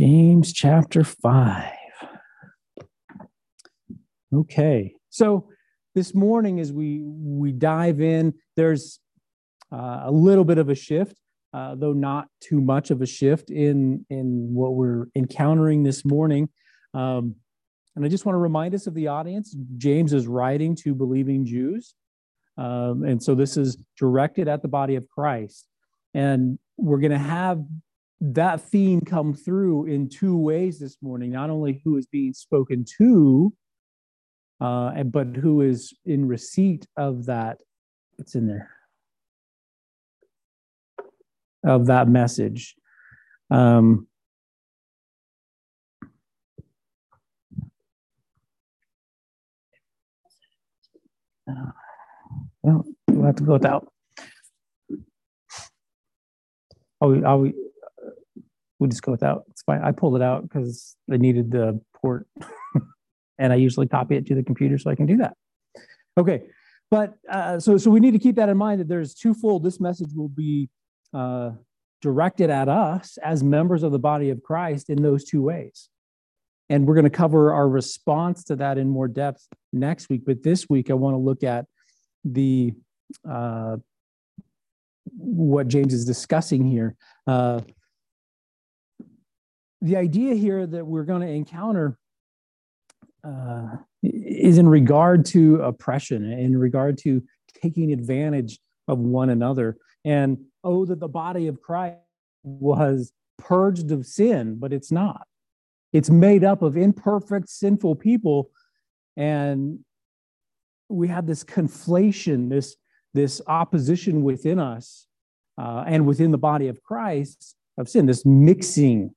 James chapter 5. Okay, so this morning as we we dive in, there's uh, a little bit of a shift, uh, though not too much of a shift in in what we're encountering this morning. Um, and I just want to remind us of the audience. James is writing to believing Jews, um, and so this is directed at the body of Christ. And we're going to have that theme come through in two ways this morning. Not only who is being spoken to uh, but who is in receipt of that it's in there of that message. Um, uh, well we'll have to go without. Oh, are we we just go without. It's fine. I pulled it out because I needed the port, and I usually copy it to the computer so I can do that. Okay, but uh, so so we need to keep that in mind that there's twofold. This message will be uh, directed at us as members of the body of Christ in those two ways, and we're going to cover our response to that in more depth next week. But this week, I want to look at the uh, what James is discussing here. Uh, the idea here that we're going to encounter uh, is in regard to oppression, in regard to taking advantage of one another. And oh, that the body of Christ was purged of sin, but it's not. It's made up of imperfect, sinful people. And we have this conflation, this, this opposition within us uh, and within the body of Christ of sin, this mixing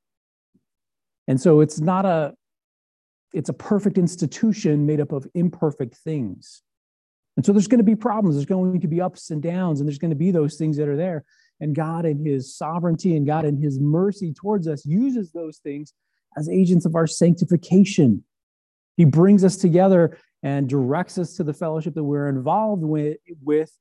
and so it's not a it's a perfect institution made up of imperfect things. And so there's going to be problems, there's going to be ups and downs, and there's going to be those things that are there. And God, in His sovereignty and God, in His mercy towards us, uses those things as agents of our sanctification. He brings us together and directs us to the fellowship that we're involved with, with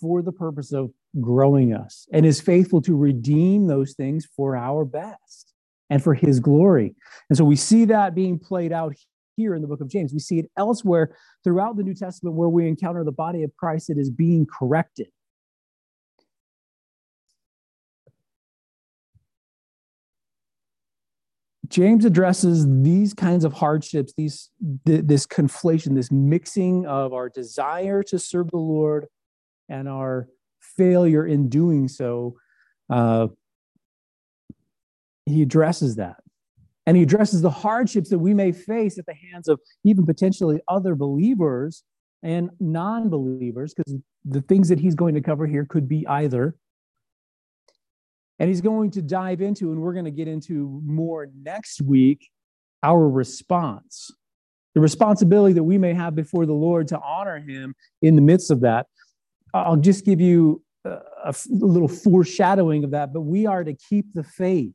for the purpose of growing us and is faithful to redeem those things for our best and for his glory. And so we see that being played out here in the book of James. We see it elsewhere throughout the New Testament where we encounter the body of Christ that is being corrected. James addresses these kinds of hardships, these th- this conflation, this mixing of our desire to serve the Lord and our failure in doing so uh, he addresses that. And he addresses the hardships that we may face at the hands of even potentially other believers and non believers, because the things that he's going to cover here could be either. And he's going to dive into, and we're going to get into more next week, our response, the responsibility that we may have before the Lord to honor him in the midst of that. I'll just give you a, a little foreshadowing of that, but we are to keep the faith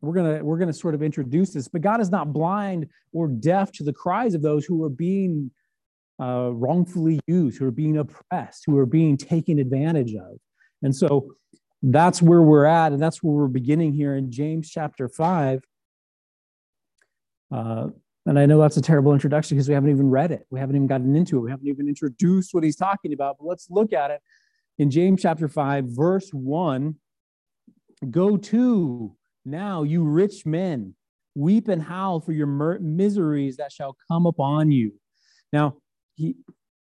we're gonna we're gonna sort of introduce this but god is not blind or deaf to the cries of those who are being uh, wrongfully used who are being oppressed who are being taken advantage of. And so that's where we're at and that's where we're beginning here in james chapter 5 uh, and i know that's a terrible introduction because we haven't even read it. We haven't even gotten into it. We haven't even introduced what he's talking about but let's look at it. In james chapter 5 verse 1 go to now, you rich men, weep and howl for your mer- miseries that shall come upon you. Now, he,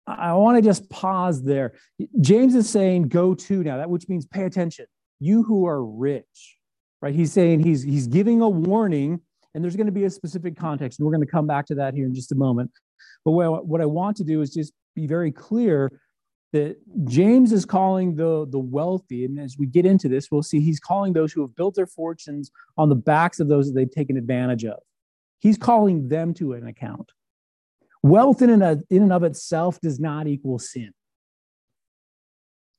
I want to just pause there. James is saying, go to now, that which means pay attention. You who are rich, right? He's saying he's he's giving a warning, and there's going to be a specific context, and we're going to come back to that here in just a moment. But what, what I want to do is just be very clear that James is calling the, the wealthy, and as we get into this, we'll see he's calling those who have built their fortunes on the backs of those that they've taken advantage of. He's calling them to an account. Wealth in and, in and of itself does not equal sin.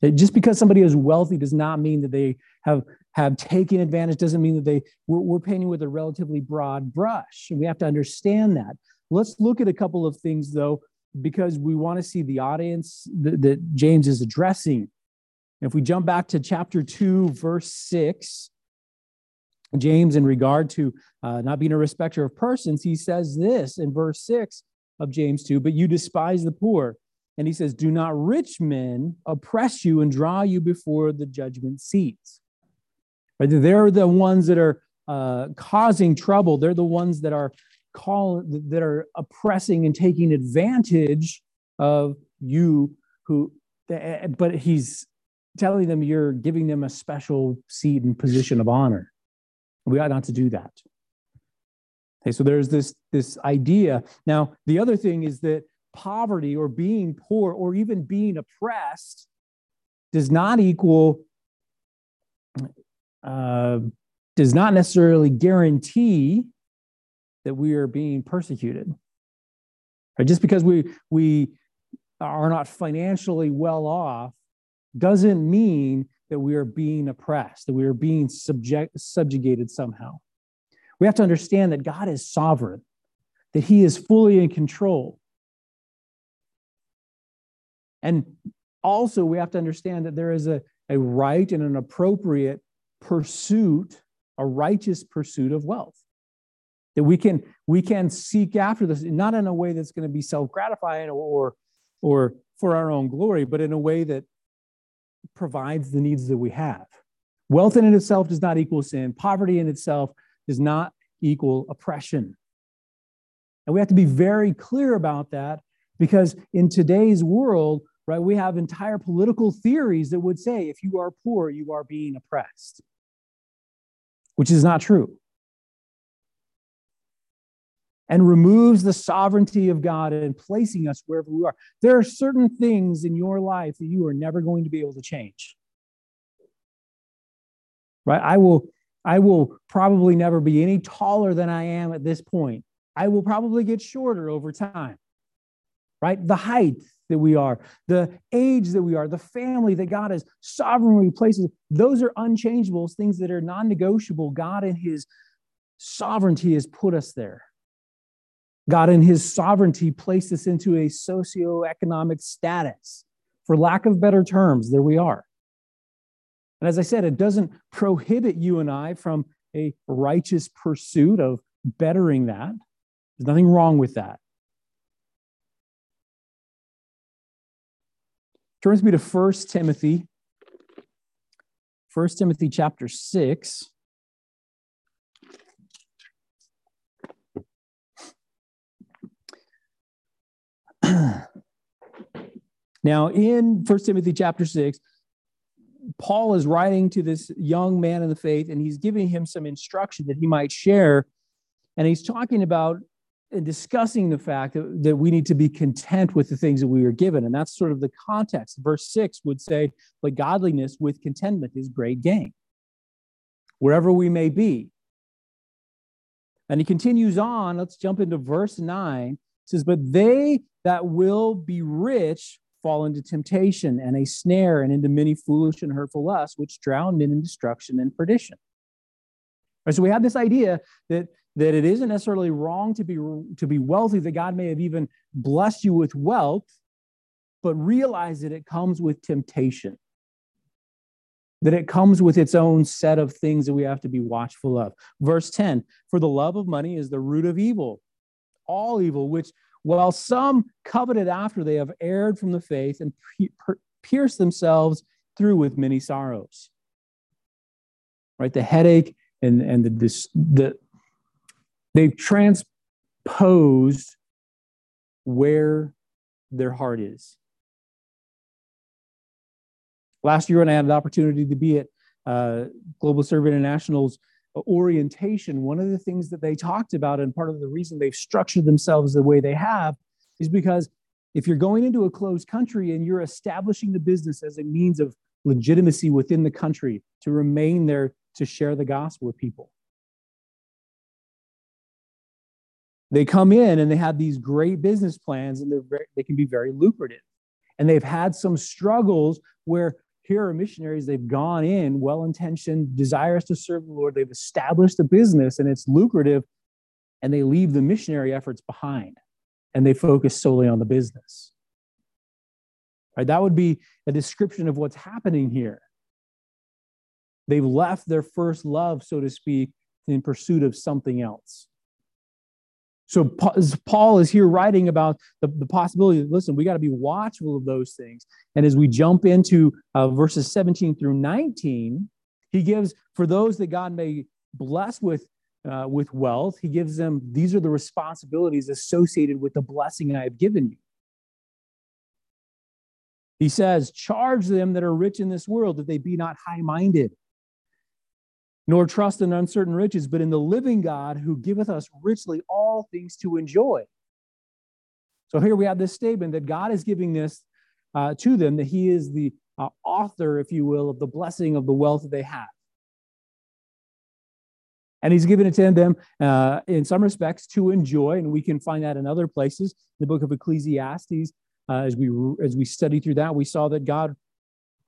That just because somebody is wealthy does not mean that they have, have taken advantage, doesn't mean that they, we're, we're painting with a relatively broad brush. And we have to understand that. Let's look at a couple of things, though, because we want to see the audience that, that James is addressing. If we jump back to chapter 2, verse 6, James, in regard to uh, not being a respecter of persons, he says this in verse 6 of James 2 But you despise the poor. And he says, Do not rich men oppress you and draw you before the judgment seats. Right? They're the ones that are uh, causing trouble. They're the ones that are call that are oppressing and taking advantage of you who but he's telling them you're giving them a special seat and position of honor we ought not to do that. Okay, so there's this, this idea. Now, the other thing is that poverty or being poor or even being oppressed does not equal, uh, does not necessarily guarantee that we are being persecuted. Right? Just because we, we are not financially well off doesn't mean that we are being oppressed, that we are being subject, subjugated somehow. We have to understand that God is sovereign, that He is fully in control. And also, we have to understand that there is a, a right and an appropriate pursuit, a righteous pursuit of wealth. That we can, we can seek after this, not in a way that's going to be self gratifying or, or for our own glory, but in a way that provides the needs that we have. Wealth in itself does not equal sin. Poverty in itself does not equal oppression. And we have to be very clear about that because in today's world, right, we have entire political theories that would say if you are poor, you are being oppressed, which is not true and removes the sovereignty of God and placing us wherever we are. There are certain things in your life that you are never going to be able to change. Right? I will I will probably never be any taller than I am at this point. I will probably get shorter over time. Right? The height that we are, the age that we are, the family that God has sovereignly places, those are unchangeables, things that are non negotiable. God in His sovereignty has put us there. God, in his sovereignty, placed us into a socioeconomic status. For lack of better terms, there we are. And as I said, it doesn't prohibit you and I from a righteous pursuit of bettering that. There's nothing wrong with that. Turn with me to 1 Timothy. 1 Timothy chapter 6. now, in First Timothy chapter 6, Paul is writing to this young man in the faith, and he's giving him some instruction that he might share. And he's talking about and discussing the fact that, that we need to be content with the things that we are given. And that's sort of the context. Verse 6 would say, But godliness with contentment is great gain, wherever we may be. And he continues on. Let's jump into verse 9. Says, But they that will be rich fall into temptation and a snare and into many foolish and hurtful lusts, which drown men in destruction and perdition. Right, so we have this idea that, that it isn't necessarily wrong to be, to be wealthy, that God may have even blessed you with wealth, but realize that it comes with temptation, that it comes with its own set of things that we have to be watchful of. Verse 10 For the love of money is the root of evil, all evil, which while some coveted after they have erred from the faith and pierced themselves through with many sorrows. Right? The headache and, and the, this, the they've transposed where their heart is. Last year, when I had the opportunity to be at uh, Global Serve International's Uh, orientation, one of the things that they talked about, and part of the reason they've structured themselves the way they have, is because if you're going into a closed country and you're establishing the business as a means of legitimacy within the country to remain there to share the gospel with people. They come in and they have these great business plans and they're very, they can be very lucrative. And they've had some struggles where here are missionaries, they've gone in well intentioned, desirous to serve the Lord. They've established a business and it's lucrative, and they leave the missionary efforts behind and they focus solely on the business. Right? That would be a description of what's happening here. They've left their first love, so to speak, in pursuit of something else. So Paul is here writing about the, the possibility. Listen, we got to be watchful of those things. And as we jump into uh, verses 17 through 19, he gives for those that God may bless with uh, with wealth, he gives them these are the responsibilities associated with the blessing I have given you. He says, Charge them that are rich in this world that they be not high minded, nor trust in uncertain riches, but in the living God who giveth us richly all things to enjoy. So here we have this statement that God is giving this uh, to them, that He is the uh, author, if you will, of the blessing of the wealth that they have. And He's given it to them uh, in some respects to enjoy, and we can find that in other places. In the book of Ecclesiastes, uh, as we as we study through that, we saw that God,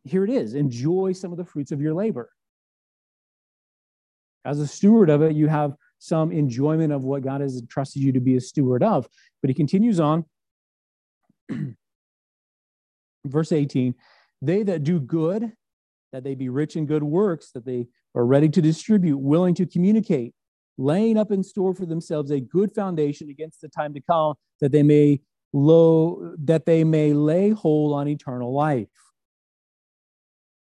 here it is, enjoy some of the fruits of your labor. As a steward of it, you have some enjoyment of what God has entrusted you to be a steward of. But he continues on, verse 18 they that do good, that they be rich in good works, that they are ready to distribute, willing to communicate, laying up in store for themselves a good foundation against the time to come, that they may low that they may lay hold on eternal life.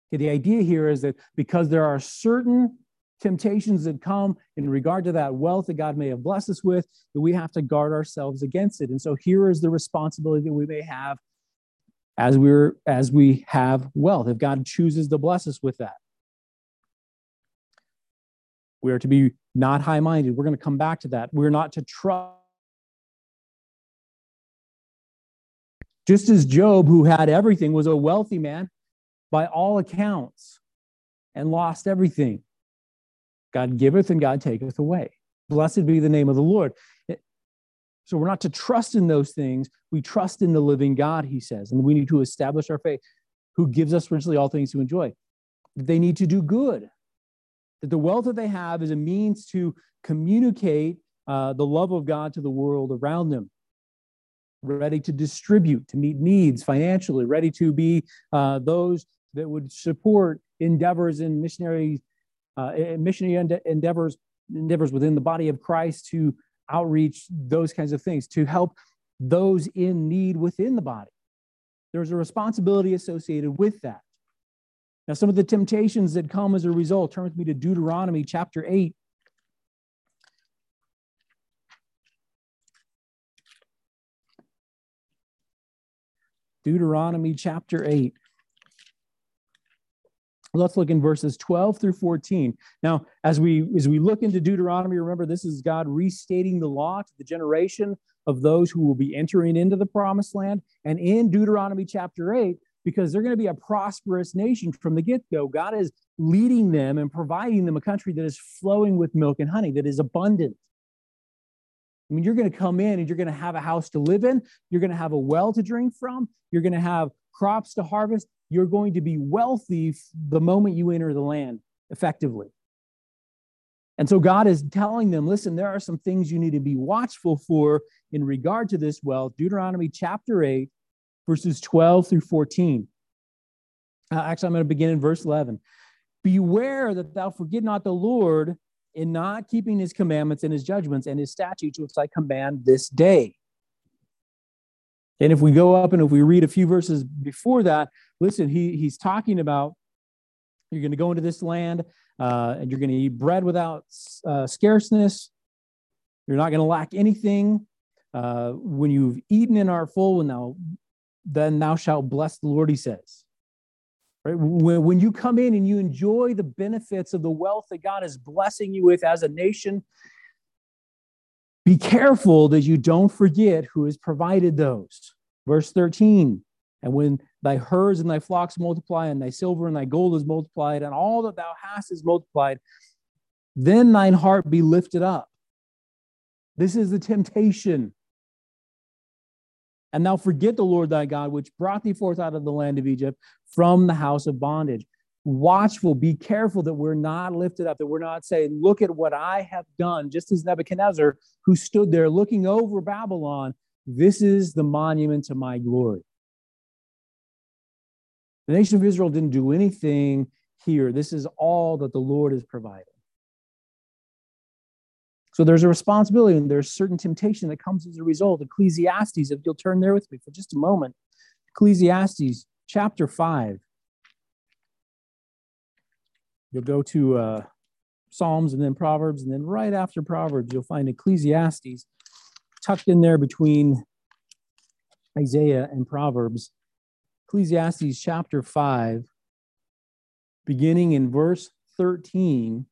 Okay, the idea here is that because there are certain temptations that come in regard to that wealth that God may have blessed us with, that we have to guard ourselves against it. And so here is the responsibility that we may have as we're as we have wealth, if God chooses to bless us with that. We are to be not high-minded. We're going to come back to that. We're not to trust. Just as Job, who had everything, was a wealthy man by all accounts and lost everything. God giveth and God taketh away. Blessed be the name of the Lord. So we're not to trust in those things. We trust in the living God, he says. And we need to establish our faith, who gives us richly all things to enjoy. They need to do good. That the wealth that they have is a means to communicate uh, the love of God to the world around them. Ready to distribute, to meet needs financially, ready to be uh, those that would support endeavors in missionary uh, missionary endeavors endeavors within the body of Christ to outreach, those kinds of things, to help those in need within the body. There's a responsibility associated with that. Now, some of the temptations that come as a result, turn with me to Deuteronomy chapter 8. Deuteronomy chapter 8. Let's look in verses 12 through 14. Now, as we as we look into Deuteronomy, remember this is God restating the law to the generation of those who will be entering into the promised land. And in Deuteronomy chapter 8, because they're going to be a prosperous nation from the get-go, God is leading them and providing them a country that is flowing with milk and honey, that is abundant. I mean, you're going to come in and you're going to have a house to live in. You're going to have a well to drink from. You're going to have crops to harvest you're going to be wealthy the moment you enter the land effectively. And so God is telling them, listen, there are some things you need to be watchful for in regard to this wealth. Deuteronomy chapter 8, verses 12 through 14. Uh, actually, I'm going to begin in verse 11. Beware that thou forget not the Lord in not keeping his commandments and his judgments and his statutes, which I command this day. And if we go up and if we read a few verses before that, listen, he, he's talking about you're going to go into this land uh, and you're going to eat bread without uh, scarceness. You're not going to lack anything. Uh, when you've eaten and are full, and thou, then thou shalt bless the Lord, he says. Right? When, when you come in and you enjoy the benefits of the wealth that God is blessing you with as a nation, be careful that you don't forget who has provided those. Verse 13, and when thy herds and thy flocks multiply, and thy silver and thy gold is multiplied, and all that thou hast is multiplied, then thine heart be lifted up. This is the temptation. And thou forget the Lord thy God, which brought thee forth out of the land of Egypt from the house of bondage watchful, be careful that we're not lifted up, that we're not saying, Look at what I have done, just as Nebuchadnezzar, who stood there looking over Babylon, this is the monument to my glory. The nation of Israel didn't do anything here. This is all that the Lord has provided. So there's a responsibility and there's certain temptation that comes as a result. Ecclesiastes, if you'll turn there with me for just a moment. Ecclesiastes chapter 5. You'll go to uh, Psalms and then Proverbs, and then right after Proverbs, you'll find Ecclesiastes tucked in there between Isaiah and Proverbs. Ecclesiastes chapter 5, beginning in verse 13.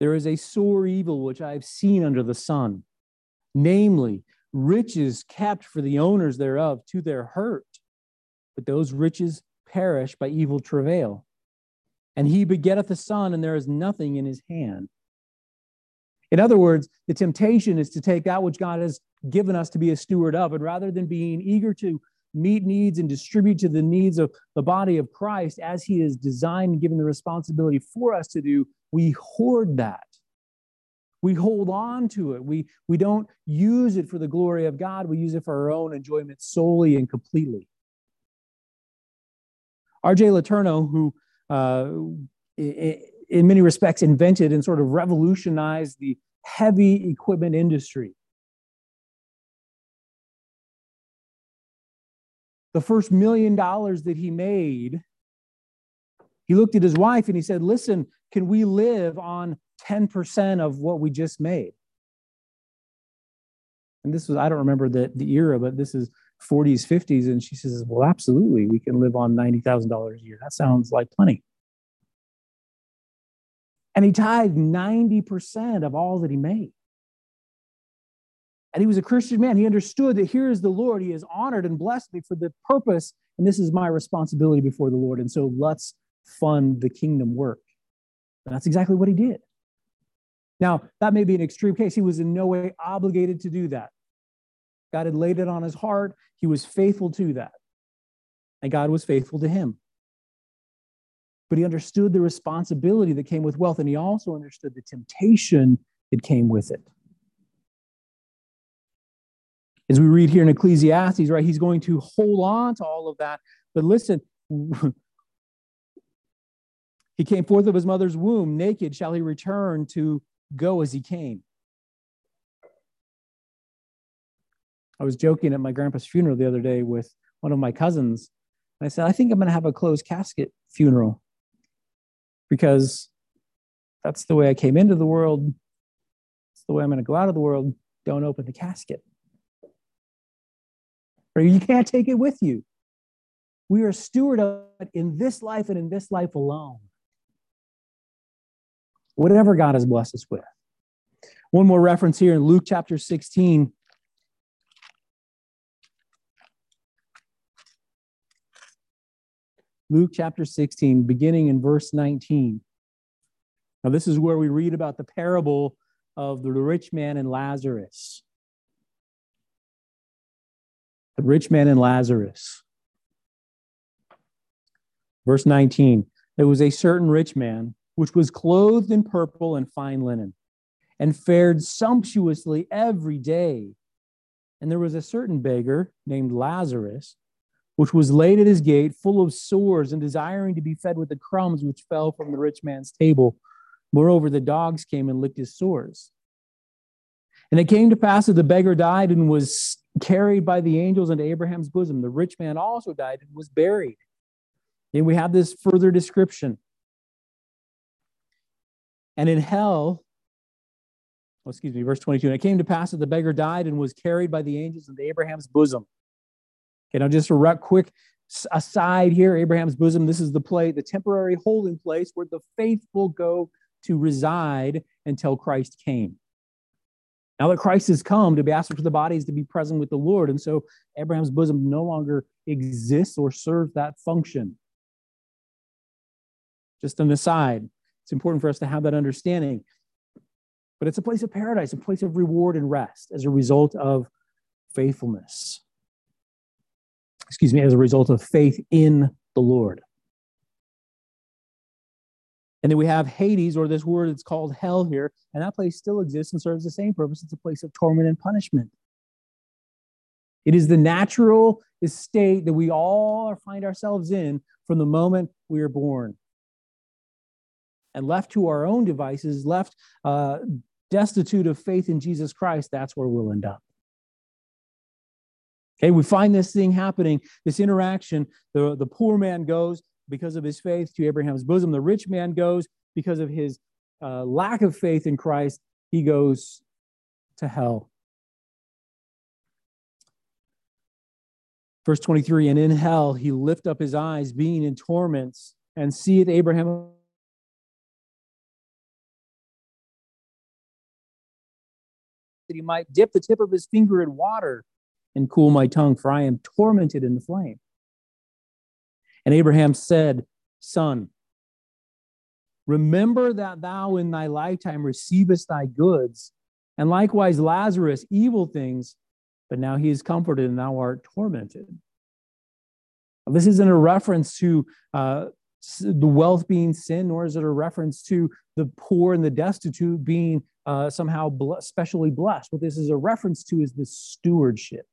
There is a sore evil which I have seen under the sun, namely, riches kept for the owners thereof to their hurt, but those riches perish by evil travail. And he begetteth a son, and there is nothing in his hand. In other words, the temptation is to take that which God has given us to be a steward of, and rather than being eager to meet needs and distribute to the needs of the body of Christ as he is designed and given the responsibility for us to do, we hoard that. We hold on to it. We, we don't use it for the glory of God. We use it for our own enjoyment solely and completely. R.J. Letourneau, who uh, in many respects invented and sort of revolutionized the heavy equipment industry. The first million dollars that he made, he looked at his wife and he said, Listen, can we live on 10% of what we just made? And this was, I don't remember the, the era, but this is 40s, 50s. And she says, Well, absolutely, we can live on $90,000 a year. That sounds like plenty. And he tithed 90% of all that he made. And he was a Christian man. He understood that here is the Lord. He has honored and blessed me for the purpose, and this is my responsibility before the Lord. And so let's fund the kingdom work. And that's exactly what he did. Now, that may be an extreme case. He was in no way obligated to do that. God had laid it on his heart. He was faithful to that. And God was faithful to him but he understood the responsibility that came with wealth, and he also understood the temptation that came with it. As we read here in Ecclesiastes, right, he's going to hold on to all of that. But listen, he came forth of his mother's womb, naked shall he return to go as he came. I was joking at my grandpa's funeral the other day with one of my cousins. And I said, I think I'm going to have a closed casket funeral because that's the way I came into the world. It's the way I'm going to go out of the world. Don't open the casket. Or you can't take it with you. We are steward of it in this life and in this life alone. Whatever God has blessed us with. One more reference here in Luke chapter 16. Luke chapter 16, beginning in verse 19. Now, this is where we read about the parable of the rich man and Lazarus. The rich man and Lazarus. Verse 19 There was a certain rich man which was clothed in purple and fine linen and fared sumptuously every day. And there was a certain beggar named Lazarus which was laid at his gate, full of sores, and desiring to be fed with the crumbs which fell from the rich man's table. Moreover, the dogs came and licked his sores. And it came to pass that the beggar died and was carried by the angels into Abraham's bosom. The rich man also died and was buried. And we have this further description. And in hell, oh, excuse me, verse 22, and it came to pass that the beggar died and was carried by the angels into Abraham's bosom. Okay, now just a quick aside here Abraham's bosom, this is the place, the temporary holding place where the faithful go to reside until Christ came. Now that Christ has come to be asked for the bodies to be present with the Lord. And so Abraham's bosom no longer exists or serves that function. Just an aside, it's important for us to have that understanding. But it's a place of paradise, a place of reward and rest as a result of faithfulness excuse me, as a result of faith in the Lord. And then we have Hades, or this word it's called hell here, and that place still exists and serves the same purpose. It's a place of torment and punishment. It is the natural, state that we all find ourselves in from the moment we are born. And left to our own devices, left uh, destitute of faith in Jesus Christ, that's where we'll end up. Okay, we find this thing happening, this interaction. The, the poor man goes because of his faith to Abraham's bosom. The rich man goes because of his uh, lack of faith in Christ. He goes to hell. Verse 23 And in hell he lift up his eyes, being in torments, and seeth Abraham that he might dip the tip of his finger in water and cool my tongue, for I am tormented in the flame. And Abraham said, Son, remember that thou in thy lifetime receivest thy goods, and likewise Lazarus evil things, but now he is comforted and thou art tormented. This isn't a reference to uh, the wealth being sin, nor is it a reference to the poor and the destitute being uh, somehow specially blessed. What this is a reference to is the stewardship.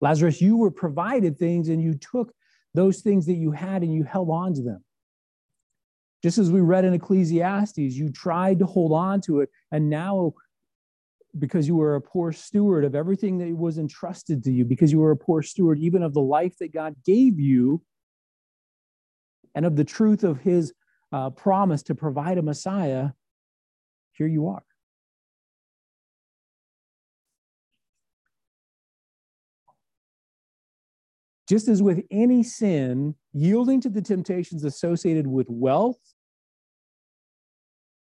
Lazarus, you were provided things and you took those things that you had and you held on to them. Just as we read in Ecclesiastes, you tried to hold on to it, and now because you were a poor steward of everything that was entrusted to you, because you were a poor steward even of the life that God gave you and of the truth of his uh, promise to provide a Messiah, here you are. Just as with any sin, yielding to the temptations associated with wealth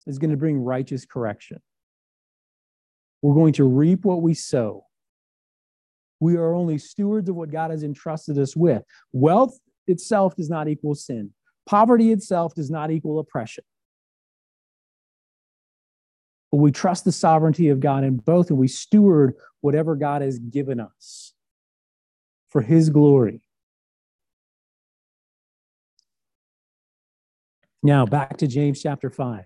is going to bring righteous correction. We're going to reap what we sow. We are only stewards of what God has entrusted us with. Wealth itself does not equal sin, poverty itself does not equal oppression. But we trust the sovereignty of God in both, and we steward whatever God has given us for his glory. Now, back to James chapter 5.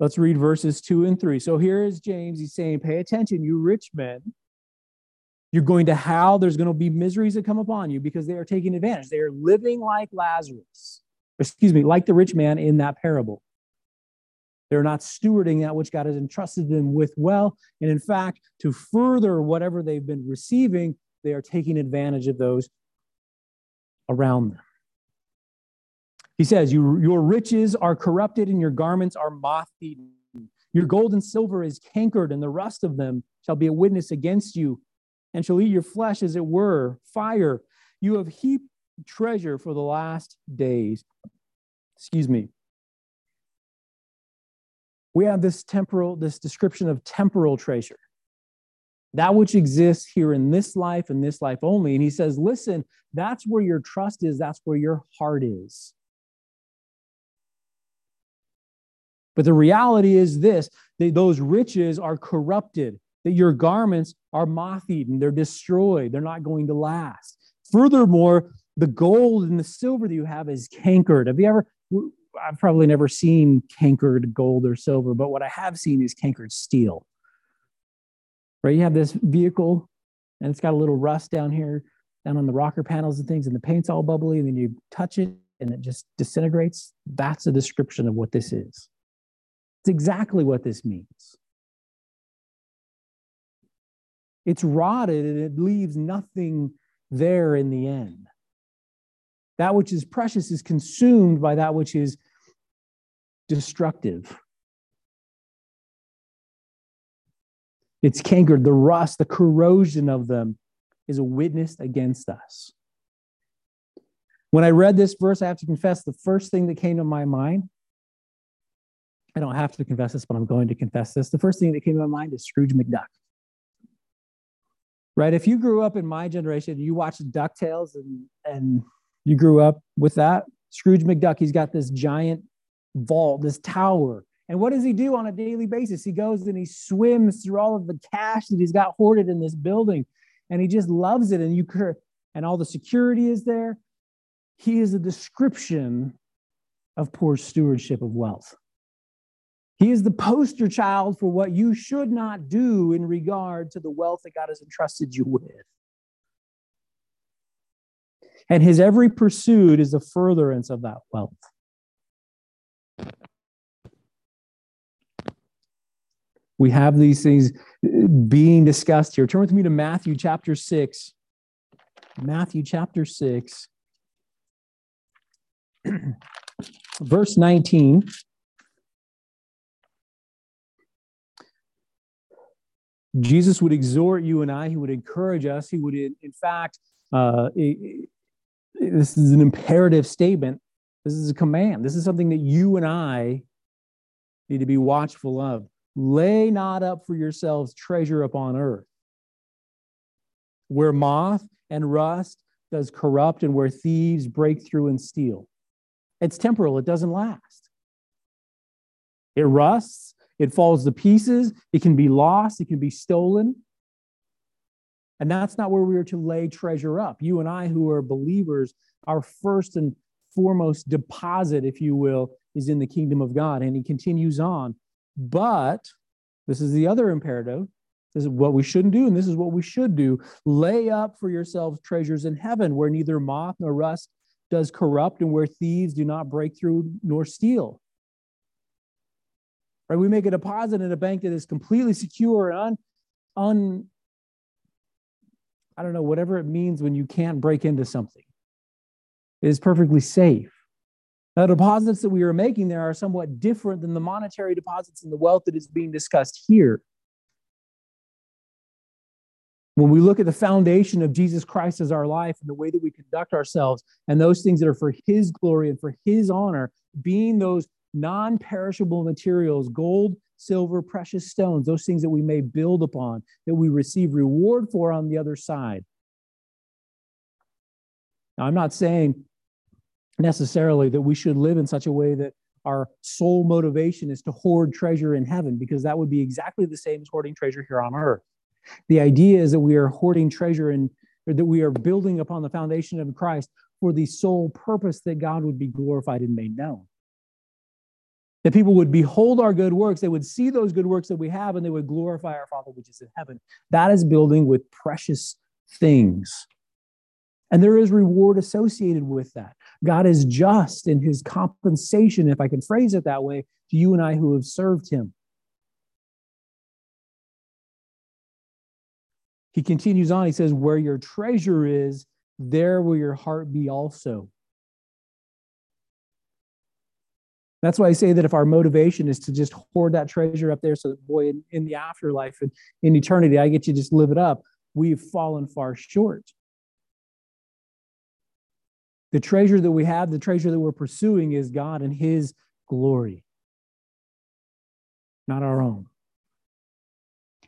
Let's read verses 2 and 3. So here is James. He's saying, Pay attention, you rich men. You're going to howl. There's going to be miseries that come upon you because they are taking advantage. They are living like Lazarus, excuse me, like the rich man in that parable. They're not stewarding that which God has entrusted them with well. And in fact, to further whatever they've been receiving, they are taking advantage of those around them. He says, Your riches are corrupted and your garments are moth eaten. Your gold and silver is cankered, and the rust of them shall be a witness against you, and shall eat your flesh as it were fire. You have heaped treasure for the last days. Excuse me. We have this temporal, this description of temporal treasure that which exists here in this life and this life only. And he says, listen, that's where your trust is, that's where your heart is. But the reality is this that those riches are corrupted, that your garments are moth eaten, they're destroyed, they're not going to last. Furthermore, the gold and the silver that you have is cankered. Have you ever? I've probably never seen cankered gold or silver, but what I have seen is cankered steel right? You have this vehicle and it's got a little rust down here, down on the rocker panels and things, and the paint's all bubbly, and then you touch it and it just disintegrates. That's a description of what this is. It's exactly what this means. It's rotted and it leaves nothing there in the end. That which is precious is consumed by that which is destructive. It's cankered. The rust, the corrosion of them is a witness against us. When I read this verse, I have to confess the first thing that came to my mind. I don't have to confess this, but I'm going to confess this. The first thing that came to my mind is Scrooge McDuck. Right? If you grew up in my generation, you watched DuckTales and, and you grew up with that, Scrooge McDuck, he's got this giant vault, this tower and what does he do on a daily basis? He goes and he swims through all of the cash that he's got hoarded in this building, and he just loves it. And you and all the security is there. He is a description of poor stewardship of wealth. He is the poster child for what you should not do in regard to the wealth that God has entrusted you with. And his every pursuit is the furtherance of that wealth. We have these things being discussed here. Turn with me to Matthew chapter 6. Matthew chapter 6, verse 19. Jesus would exhort you and I, he would encourage us, he would, in, fact, uh, it, it, this is an imperative statement. This is a command. This is something that you and I need to be watchful of. Lay not up for yourselves treasure upon earth, where moth and rust does corrupt and where thieves break through and steal. It's temporal, it doesn't last. It rusts, it falls to pieces, it can be lost, it can be stolen. And that's not where we are to lay treasure up. You and I, who are believers, our first and foremost deposit, if you will, is in the kingdom of God. And he continues on. But this is the other imperative. This is what we shouldn't do, and this is what we should do. Lay up for yourselves treasures in heaven where neither moth nor rust does corrupt and where thieves do not break through nor steal. Right? We make a deposit in a bank that is completely secure and un, un I don't know, whatever it means when you can't break into something. It is perfectly safe. Now, the deposits that we are making there are somewhat different than the monetary deposits and the wealth that is being discussed here. When we look at the foundation of Jesus Christ as our life and the way that we conduct ourselves and those things that are for His glory and for His honor, being those non perishable materials, gold, silver, precious stones, those things that we may build upon, that we receive reward for on the other side. Now, I'm not saying necessarily that we should live in such a way that our sole motivation is to hoard treasure in heaven, because that would be exactly the same as hoarding treasure here on earth. The idea is that we are hoarding treasure and that we are building upon the foundation of Christ for the sole purpose that God would be glorified and made known. That people would behold our good works, they would see those good works that we have, and they would glorify our Father which is in heaven. That is building with precious things. And there is reward associated with that. God is just in his compensation, if I can phrase it that way, to you and I who have served him. He continues on, he says, Where your treasure is, there will your heart be also. That's why I say that if our motivation is to just hoard that treasure up there so that, boy, in, in the afterlife and in eternity, I get to just live it up, we've fallen far short. The treasure that we have, the treasure that we're pursuing is God and His glory, not our own.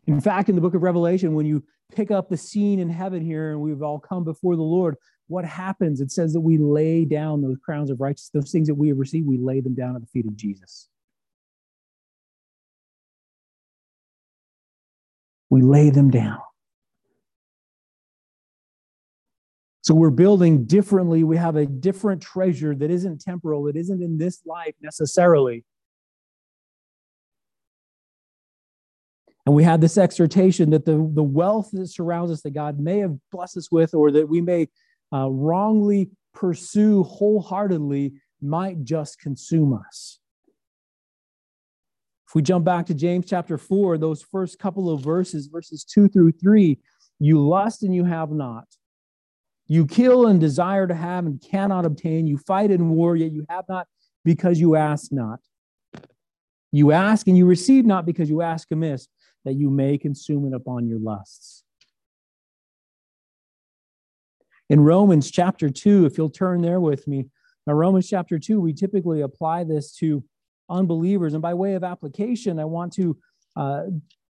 In fact, in the book of Revelation, when you pick up the scene in heaven here and we've all come before the Lord, what happens? It says that we lay down those crowns of righteousness, those things that we have received, we lay them down at the feet of Jesus. We lay them down. So we're building differently. We have a different treasure that isn't temporal, that isn't in this life necessarily. And we have this exhortation that the, the wealth that surrounds us, that God may have blessed us with, or that we may uh, wrongly pursue wholeheartedly, might just consume us. If we jump back to James chapter 4, those first couple of verses, verses 2 through 3, you lust and you have not. You kill and desire to have and cannot obtain. You fight in war, yet you have not because you ask not. You ask and you receive not because you ask amiss, that you may consume it upon your lusts. In Romans chapter 2, if you'll turn there with me, now Romans chapter 2, we typically apply this to unbelievers. And by way of application, I want to uh,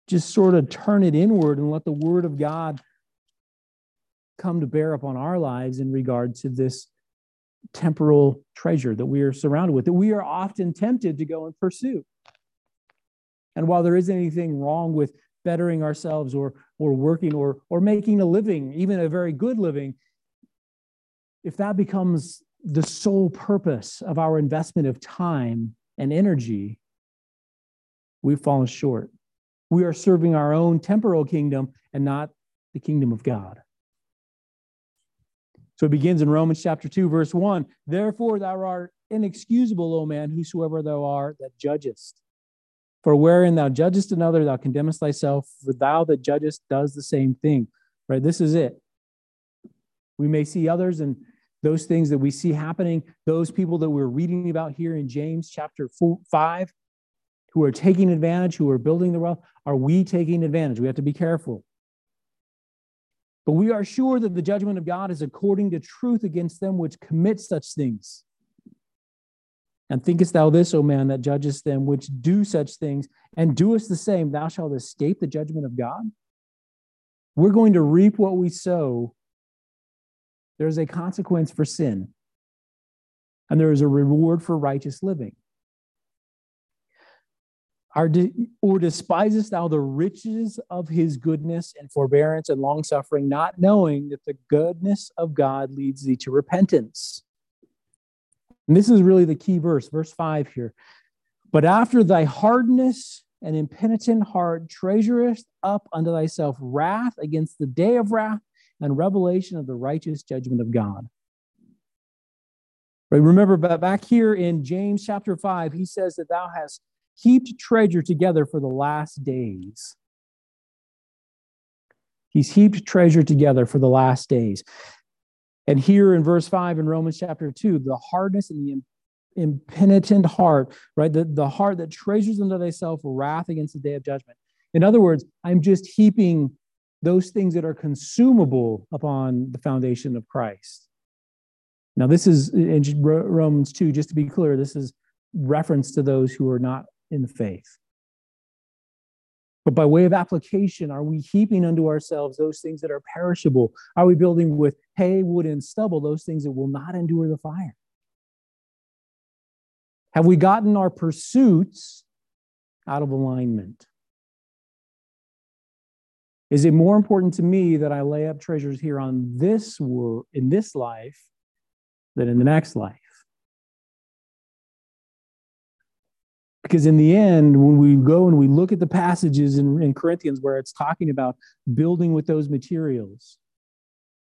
just sort of turn it inward and let the word of God come to bear upon our lives in regard to this temporal treasure that we are surrounded with, that we are often tempted to go and pursue. And while there isn't anything wrong with bettering ourselves or, or working or, or making a living, even a very good living, if that becomes the sole purpose of our investment of time and energy, we've fallen short. We are serving our own temporal kingdom and not the kingdom of God. So it begins in Romans chapter 2, verse 1. Therefore, thou art inexcusable, O man, whosoever thou art that judgest. For wherein thou judgest another, thou condemnest thyself, for thou that judgest does the same thing. Right? This is it. We may see others and those things that we see happening, those people that we're reading about here in James chapter four, 5, who are taking advantage, who are building the wealth, are we taking advantage? We have to be careful. But we are sure that the judgment of God is according to truth against them which commit such things. And thinkest thou this, O man, that judgest them which do such things, and doest the same, thou shalt escape the judgment of God? We're going to reap what we sow. There's a consequence for sin, and there is a reward for righteous living. Or despisest thou the riches of his goodness and forbearance and long suffering, not knowing that the goodness of God leads thee to repentance? And this is really the key verse, verse 5 here. But after thy hardness and impenitent heart treasurest up unto thyself wrath against the day of wrath and revelation of the righteous judgment of God. Right, remember back here in James chapter 5, he says that thou hast heaped treasure together for the last days. He's heaped treasure together for the last days. And here in verse 5 in Romans chapter 2, the hardness and the impenitent heart, right? The, the heart that treasures unto thyself wrath against the day of judgment. In other words, I'm just heaping those things that are consumable upon the foundation of Christ. Now, this is in Romans 2, just to be clear, this is reference to those who are not in the faith. But by way of application, are we heaping unto ourselves those things that are perishable? Are we building with hay, wood, and stubble those things that will not endure the fire? Have we gotten our pursuits out of alignment? Is it more important to me that I lay up treasures here on this world, in this life, than in the next life? Because in the end, when we go and we look at the passages in, in Corinthians where it's talking about building with those materials,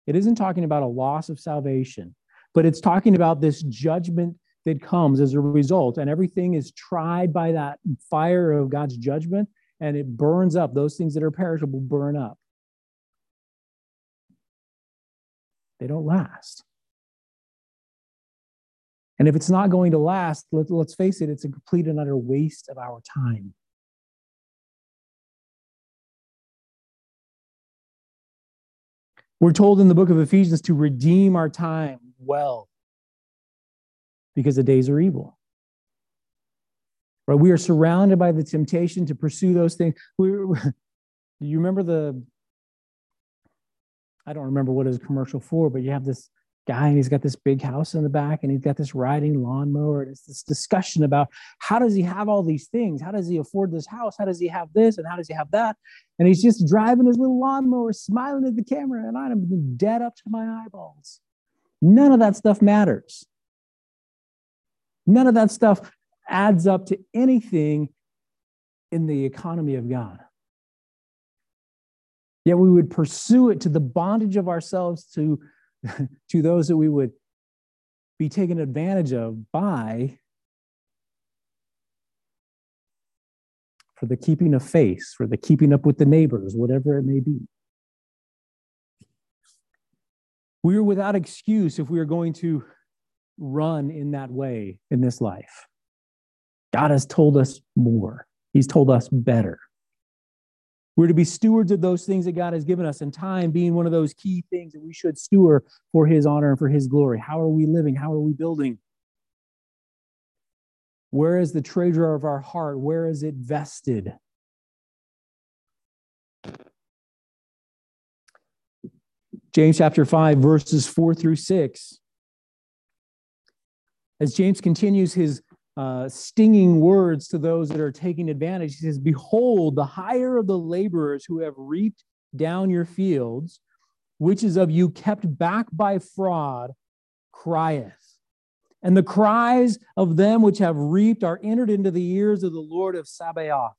it isn't talking about a loss of salvation, but it's talking about this judgment that comes as a result. And everything is tried by that fire of God's judgment and it burns up. Those things that are perishable burn up. They don't last. And if it's not going to last, let, us face it, it's a complete and utter waste of our time. We're told in the book of Ephesians to redeem our time well because the days are evil. Right? We are surrounded by the temptation to pursue those things. We, you remember the, I don't remember what is commercial for, but you have this guy and he's got this big house in the back and he's got this riding lawnmower and it's this discussion about how does he have all these things? How does he afford this house? How does he have this and how does he have that? And he's just driving his little lawnmower smiling at the camera and i'm dead up to my eyeballs. None of that stuff matters. None of that stuff adds up to anything in the economy of god. Yet we would pursue it to the bondage of ourselves to to those that we would be taken advantage of by for the keeping of face, for the keeping up with the neighbors, whatever it may be. We are without excuse if we are going to run in that way in this life. God has told us more, He's told us better. We're to be stewards of those things that God has given us, and time being one of those key things that we should steward for His honor and for His glory. How are we living? How are we building? Where is the treasure of our heart? Where is it vested? James chapter 5, verses 4 through 6. As James continues his uh, stinging words to those that are taking advantage. He says, Behold, the hire of the laborers who have reaped down your fields, which is of you kept back by fraud, crieth. And the cries of them which have reaped are entered into the ears of the Lord of Sabaoth.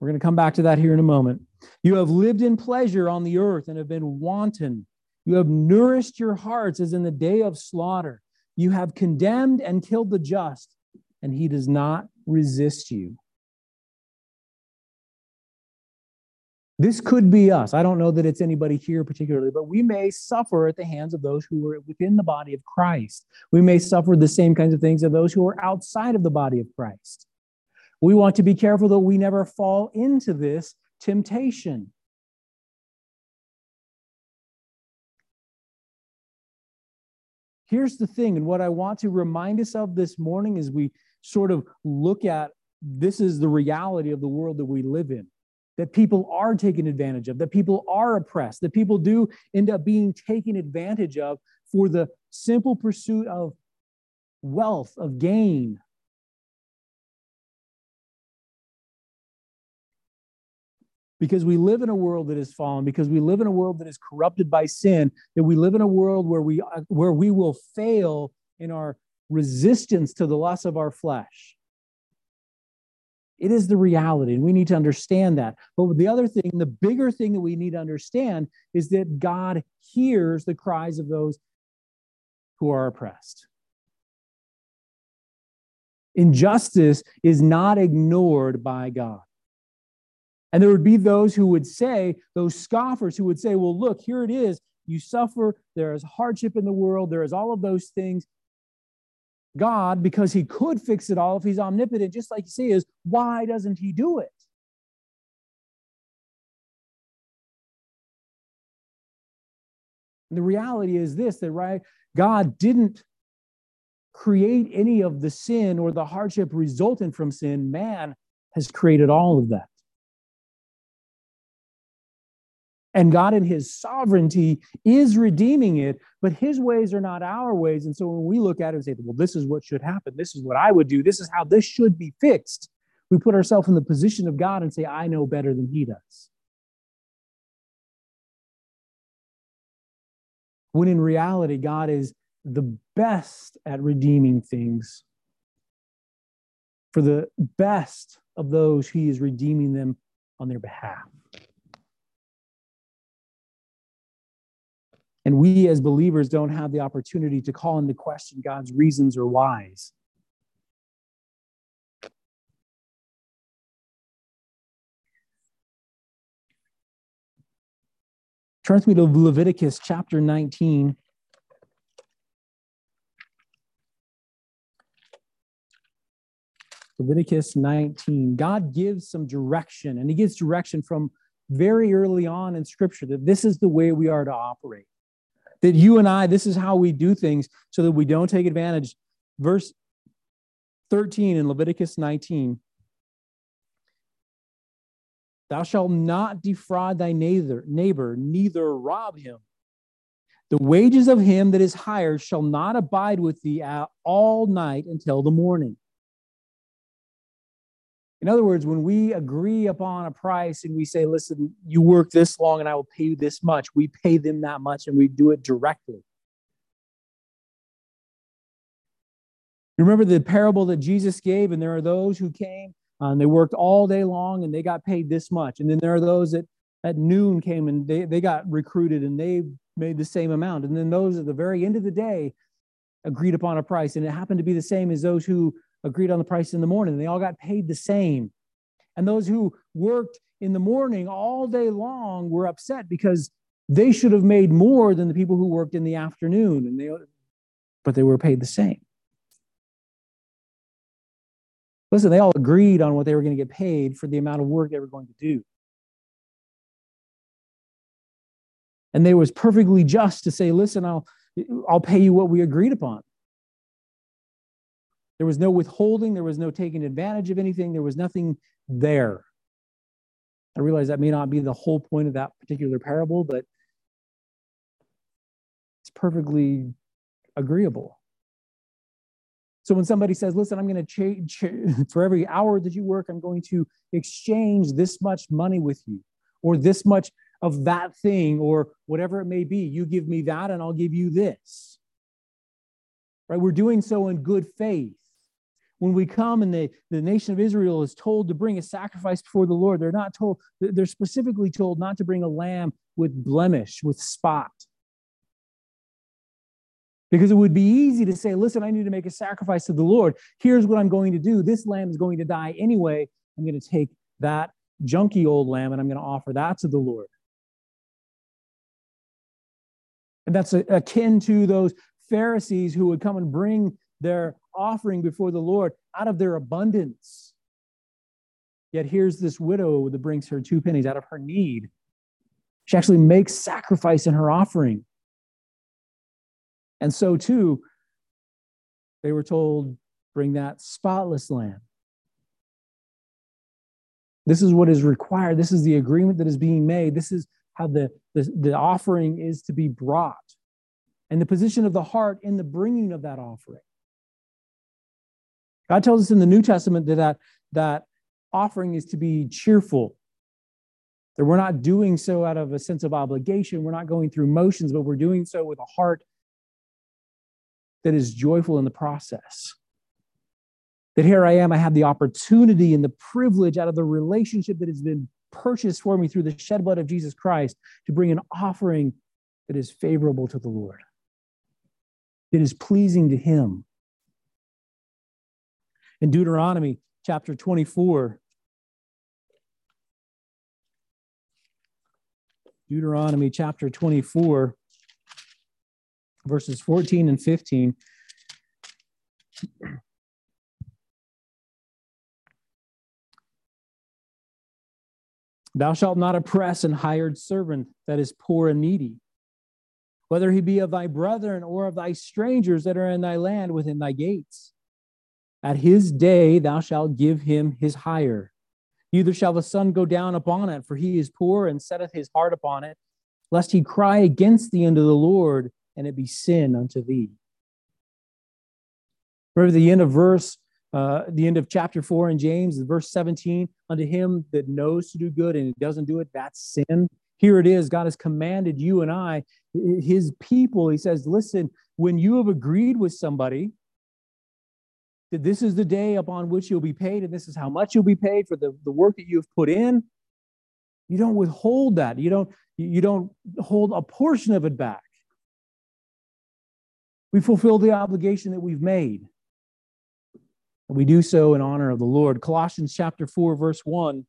We're going to come back to that here in a moment. You have lived in pleasure on the earth and have been wanton You have nourished your hearts as in the day of slaughter. You have condemned and killed the just, and he does not resist you. This could be us. I don't know that it's anybody here particularly, but we may suffer at the hands of those who are within the body of Christ. We may suffer the same kinds of things of those who are outside of the body of Christ. We want to be careful that we never fall into this temptation. Here's the thing, and what I want to remind us of this morning is we sort of look at this is the reality of the world that we live in that people are taken advantage of, that people are oppressed, that people do end up being taken advantage of for the simple pursuit of wealth, of gain. Because we live in a world that is fallen, because we live in a world that is corrupted by sin, that we live in a world where we, uh, where we will fail in our resistance to the lust of our flesh. It is the reality, and we need to understand that. But the other thing, the bigger thing that we need to understand is that God hears the cries of those who are oppressed. Injustice is not ignored by God. And there would be those who would say, those scoffers who would say, well, look, here it is. You suffer. There is hardship in the world. There is all of those things. God, because he could fix it all if he's omnipotent, just like you say, is why doesn't he do it? And the reality is this that right God didn't create any of the sin or the hardship resulting from sin. Man has created all of that. And God, in his sovereignty, is redeeming it, but his ways are not our ways. And so when we look at it and say, well, this is what should happen, this is what I would do, this is how this should be fixed, we put ourselves in the position of God and say, I know better than he does. When in reality, God is the best at redeeming things. For the best of those, he is redeeming them on their behalf. And we as believers don't have the opportunity to call into question God's reasons or whys. Turn with me to Leviticus chapter 19. Leviticus 19. God gives some direction, and He gives direction from very early on in Scripture that this is the way we are to operate that you and I, this is how we do things so that we don't take advantage. Verse 13 in Leviticus 19 Thou shalt not defraud thy neighbor, neighbor, neither rob him. The wages of him that is hired shall not abide with thee all night until the morning. In other words, when we agree upon a price and we say, listen, you work this long and I will pay you this much, we pay them that much and we do it directly. Remember the parable that Jesus gave, and there are those who came uh, and they worked all day long and they got paid this much. And then there are those that at noon came and they, they got recruited and they made the same amount. And then those at the very end of the day agreed upon a price. And it happened to be the same as those who agreed on the price in the morning. They all got paid the same. And those who worked in the morning all day long were upset because they should have made more than the people who worked in the afternoon and they but they were paid the same. Listen, they all agreed on what they were going to get paid for the amount of work they were going to do. And they was perfectly just to say, listen, I'll I'll pay you what we agreed upon. There was no withholding, there was no taking advantage of anything, there was nothing there. I realize that may not be the whole point of that particular parable, but it's perfectly agreeable. So when somebody says, listen, I'm going to change for every hour that you work, I'm going to exchange this much money with you, or this much of that thing, or whatever it may be, you give me that and I'll give you this. Right? We're doing so in good faith when we come and the, the nation of Israel is told to bring a sacrifice before the Lord, they're not told, they're specifically told not to bring a lamb with blemish, with spot. Because it would be easy to say, listen, I need to make a sacrifice to the Lord. Here's what I'm going to do. This lamb is going to die anyway. I'm going to take that junky old lamb and I'm going to offer that to the Lord. And that's akin to those Pharisees who would come and bring their offering before the Lord out of their abundance. Yet here's this widow that brings her two pennies out of her need. She actually makes sacrifice in her offering. And so, too, they were told, bring that spotless lamb. This is what is required. This is the agreement that is being made. This is how the, the, the offering is to be brought and the position of the heart in the bringing of that offering. God tells us in the New Testament that, that, that offering is to be cheerful, that we're not doing so out of a sense of obligation. We're not going through motions, but we're doing so with a heart that is joyful in the process. That here I am, I have the opportunity and the privilege out of the relationship that has been purchased for me through the shed blood of Jesus Christ to bring an offering that is favorable to the Lord, that is pleasing to Him. In Deuteronomy chapter 24, Deuteronomy chapter 24, verses 14 and 15. Thou shalt not oppress an hired servant that is poor and needy, whether he be of thy brethren or of thy strangers that are in thy land within thy gates. At his day thou shalt give him his hire. Neither shall the sun go down upon it, for he is poor and setteth his heart upon it, lest he cry against thee unto the Lord, and it be sin unto thee. Remember the end of verse, uh, the end of chapter 4 in James, verse 17, unto him that knows to do good and doesn't do it, that's sin. Here it is. God has commanded you and I, his people. He says, listen, when you have agreed with somebody that this is the day upon which you'll be paid, and this is how much you'll be paid for the, the work that you've put in, you don't withhold that. You don't, you don't hold a portion of it back. We fulfill the obligation that we've made. We do so in honor of the Lord. Colossians chapter 4, verse 1.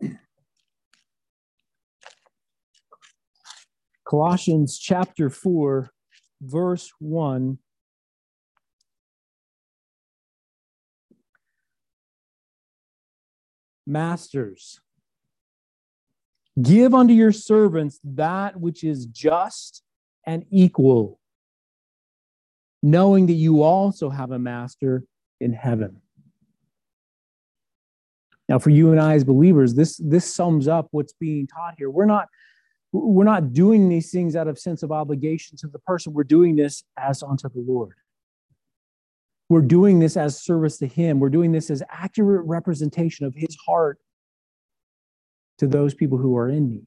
Colossians chapter 4, verse 1. Masters, Give unto your servants that which is just and equal, knowing that you also have a master in heaven. Now, for you and I as believers, this, this sums up what's being taught here. We're not, we're not doing these things out of sense of obligation to the person. We're doing this as unto the Lord. We're doing this as service to Him. We're doing this as accurate representation of His heart to those people who are in need.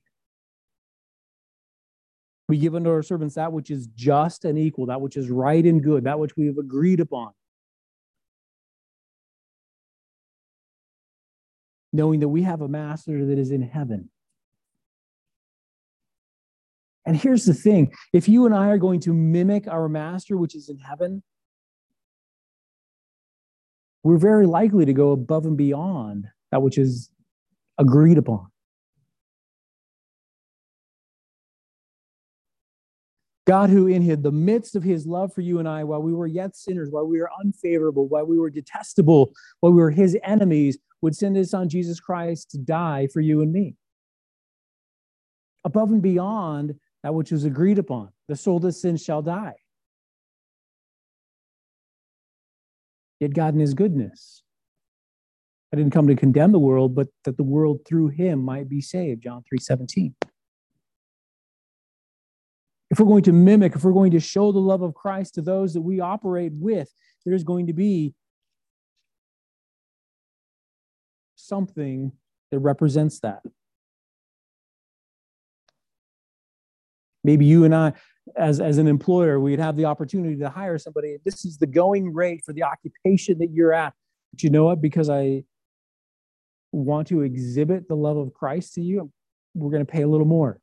We give unto our servants that which is just and equal, that which is right and good, that which we have agreed upon. Knowing that we have a master that is in heaven. And here's the thing if you and I are going to mimic our master, which is in heaven, we're very likely to go above and beyond that which is agreed upon. God, who in the midst of his love for you and I, while we were yet sinners, while we were unfavorable, while we were detestable, while we were his enemies, would send his son Jesus Christ to die for you and me. Above and beyond that which was agreed upon, the soul that sins shall die. Yet God, in his goodness, I didn't come to condemn the world, but that the world through him might be saved. John 3 17 if we're going to mimic, if we're going to show the love of Christ to those that we operate with, there's going to be something that represents that. Maybe you and I, as, as an employer, we'd have the opportunity to hire somebody. This is the going rate for the occupation that you're at. But you know what? Because I want to exhibit the love of Christ to you, we're going to pay a little more.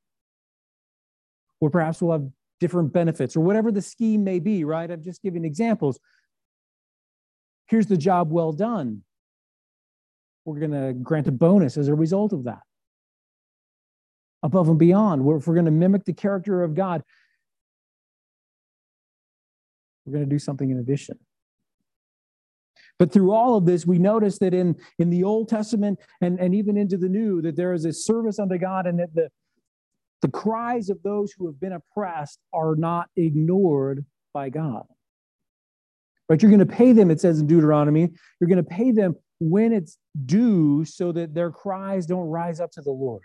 or perhaps we'll have different benefits, or whatever the scheme may be, right? I'm just giving examples. Here's the job well done. We're going to grant a bonus as a result of that. Above and beyond, if we're going to mimic the character of God, we're going to do something in addition. But through all of this, we notice that in, in the Old Testament and, and even into the New, that there is a service unto God and that the, the cries of those who have been oppressed are not ignored by God. But you're going to pay them, it says in Deuteronomy, you're going to pay them when it's due so that their cries don't rise up to the Lord.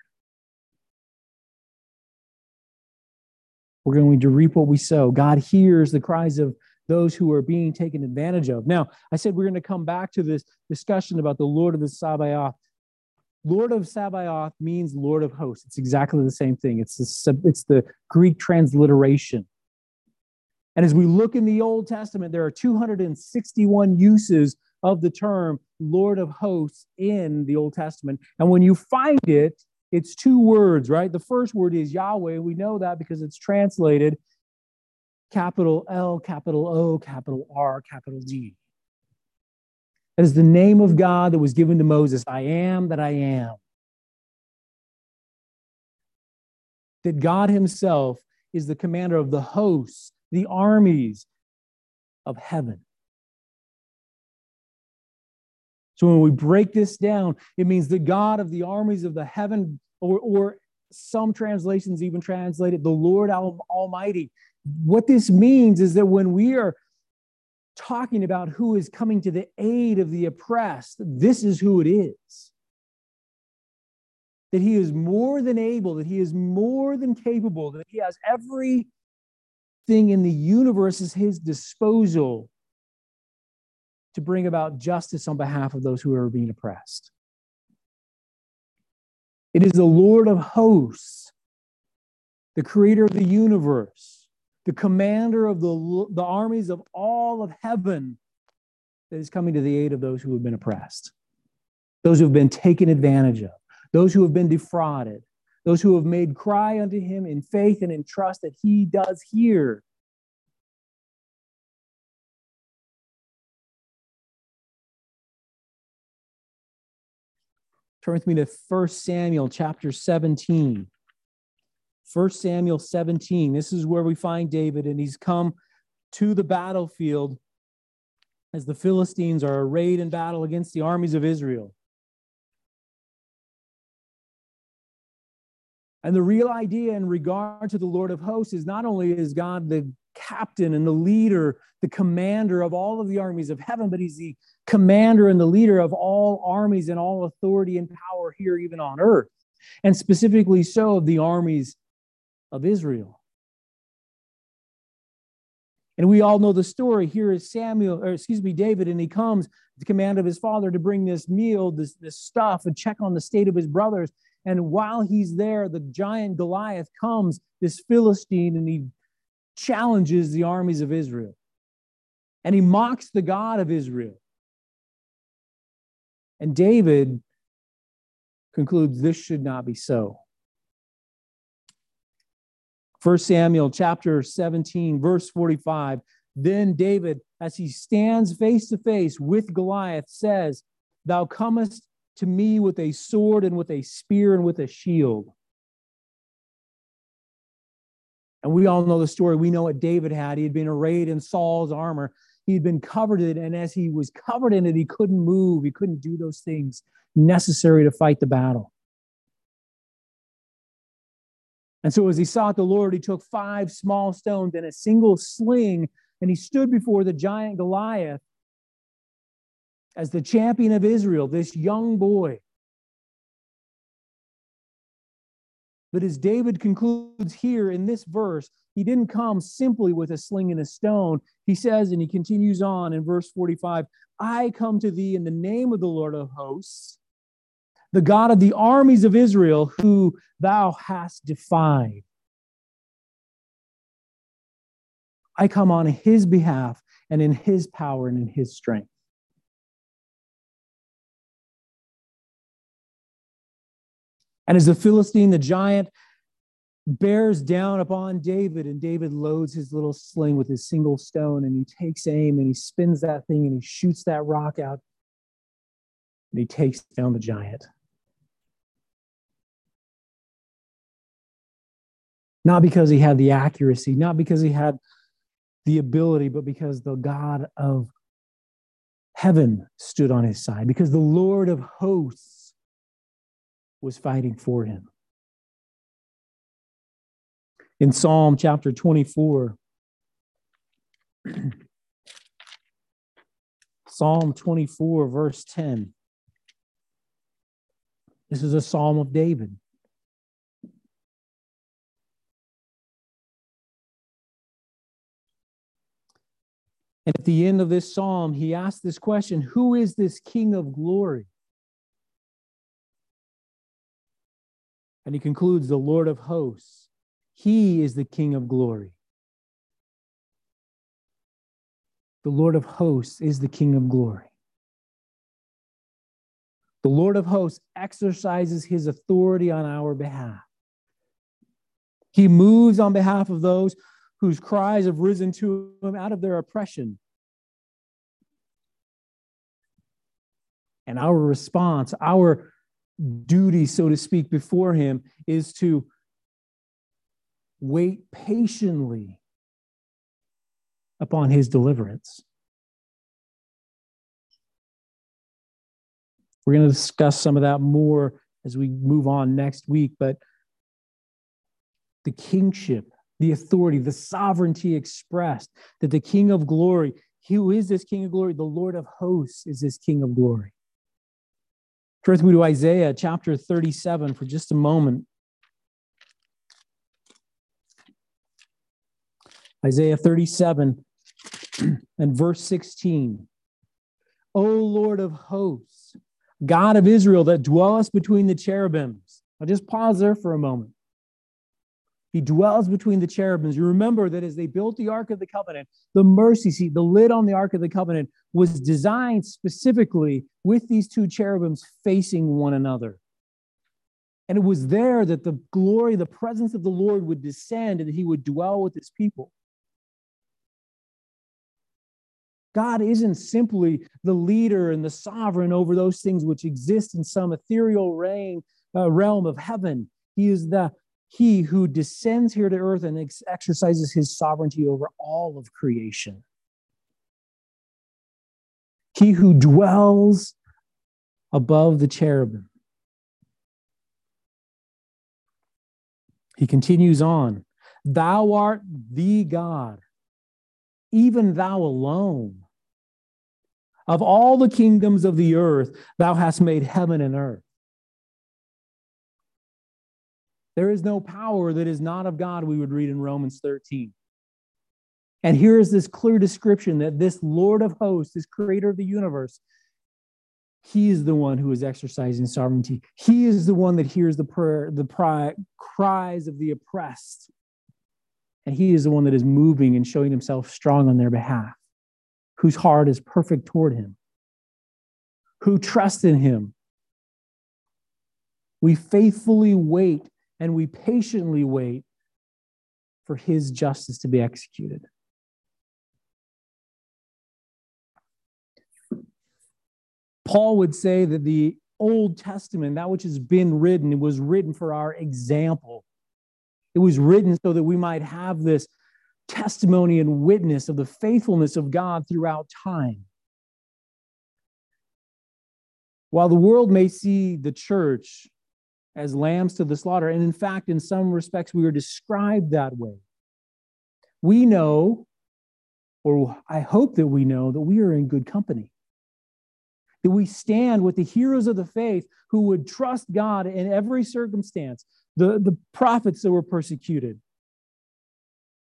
We're going to reap what we sow. God hears the cries of those who are being taken advantage of. Now, I said we're going to come back to this discussion about the Lord of the Sabaoth. Lord of Sabaoth means Lord of hosts. It's exactly the same thing. It's the, it's the Greek transliteration. And as we look in the Old Testament, there are 261 uses of the term Lord of hosts in the Old Testament. And when you find it, it's two words, right? The first word is Yahweh. We know that because it's translated capital L, capital O, capital R, capital D. That is the name of God that was given to Moses I am that I am. That God Himself is the commander of the hosts, the armies of heaven. So when we break this down, it means the God of the armies of the heaven, or, or some translations even translate it, the Lord Almighty. What this means is that when we are talking about who is coming to the aid of the oppressed, this is who it is. That he is more than able, that he is more than capable, that he has everything in the universe at his disposal to bring about justice on behalf of those who are being oppressed. It is the Lord of hosts, the creator of the universe, the commander of the, the armies of all of heaven that is coming to the aid of those who have been oppressed, those who have been taken advantage of, those who have been defrauded, those who have made cry unto him in faith and in trust that he does hear Turn with me to 1 Samuel chapter 17. 1 Samuel 17. This is where we find David, and he's come to the battlefield as the Philistines are arrayed in battle against the armies of Israel. And the real idea in regard to the Lord of hosts is not only is God the captain and the leader, the commander of all of the armies of heaven, but he's the commander and the leader of all armies and all authority and power here, even on earth, and specifically so of the armies of Israel. And we all know the story. Here is Samuel, or excuse me, David, and he comes the command of his father to bring this meal, this, this stuff, and check on the state of his brothers. And while he's there, the giant Goliath comes, this Philistine, and he challenges the armies of Israel. And he mocks the God of Israel. And David concludes this should not be so. 1 Samuel chapter 17, verse 45. Then David, as he stands face to face with Goliath, says, Thou comest to me with a sword and with a spear and with a shield. And we all know the story. We know what David had. He had been arrayed in Saul's armor. He had been covered in it. And as he was covered in it, he couldn't move. He couldn't do those things necessary to fight the battle. And so, as he sought the Lord, he took five small stones and a single sling, and he stood before the giant Goliath as the champion of Israel, this young boy. But as David concludes here in this verse, he didn't come simply with a sling and a stone. He says, and he continues on in verse 45 I come to thee in the name of the Lord of hosts, the God of the armies of Israel, who thou hast defied. I come on his behalf and in his power and in his strength. And as the Philistine, the giant, bears down upon David, and David loads his little sling with his single stone, and he takes aim and he spins that thing and he shoots that rock out, and he takes down the giant. Not because he had the accuracy, not because he had the ability, but because the God of heaven stood on his side, because the Lord of hosts was fighting for him. In Psalm chapter 24, Psalm 24, verse 10. This is a psalm of David. And at the end of this psalm, he asks this question Who is this King of glory? And he concludes, The Lord of hosts. He is the King of glory. The Lord of hosts is the King of glory. The Lord of hosts exercises his authority on our behalf. He moves on behalf of those whose cries have risen to him out of their oppression. And our response, our duty, so to speak, before him is to wait patiently upon his deliverance. We're going to discuss some of that more as we move on next week, but the kingship the authority, the sovereignty expressed, that the King of glory, who is this King of glory? The Lord of hosts is this King of glory. Turn with me to Isaiah chapter 37 for just a moment. Isaiah 37 and verse 16. O Lord of hosts, God of Israel that dwellest between the cherubims. I'll just pause there for a moment. He dwells between the cherubims. You remember that as they built the Ark of the Covenant, the mercy seat, the lid on the Ark of the Covenant, was designed specifically with these two cherubims facing one another. And it was there that the glory, the presence of the Lord would descend and that he would dwell with his people. God isn't simply the leader and the sovereign over those things which exist in some ethereal reign, uh, realm of heaven. He is the he who descends here to earth and ex- exercises his sovereignty over all of creation. He who dwells above the cherubim. He continues on Thou art the God, even thou alone. Of all the kingdoms of the earth, thou hast made heaven and earth. There is no power that is not of God, we would read in Romans 13. And here is this clear description that this Lord of hosts, this creator of the universe, he is the one who is exercising sovereignty. He is the one that hears the prayer, the pri- cries of the oppressed. And he is the one that is moving and showing himself strong on their behalf, whose heart is perfect toward him, who trust in him. We faithfully wait and we patiently wait for his justice to be executed. Paul would say that the Old Testament, that which has been written, it was written for our example. It was written so that we might have this testimony and witness of the faithfulness of God throughout time. While the world may see the church as lambs to the slaughter. And in fact, in some respects, we are described that way. We know, or I hope that we know, that we are in good company. That we stand with the heroes of the faith who would trust God in every circumstance, the, the prophets that were persecuted,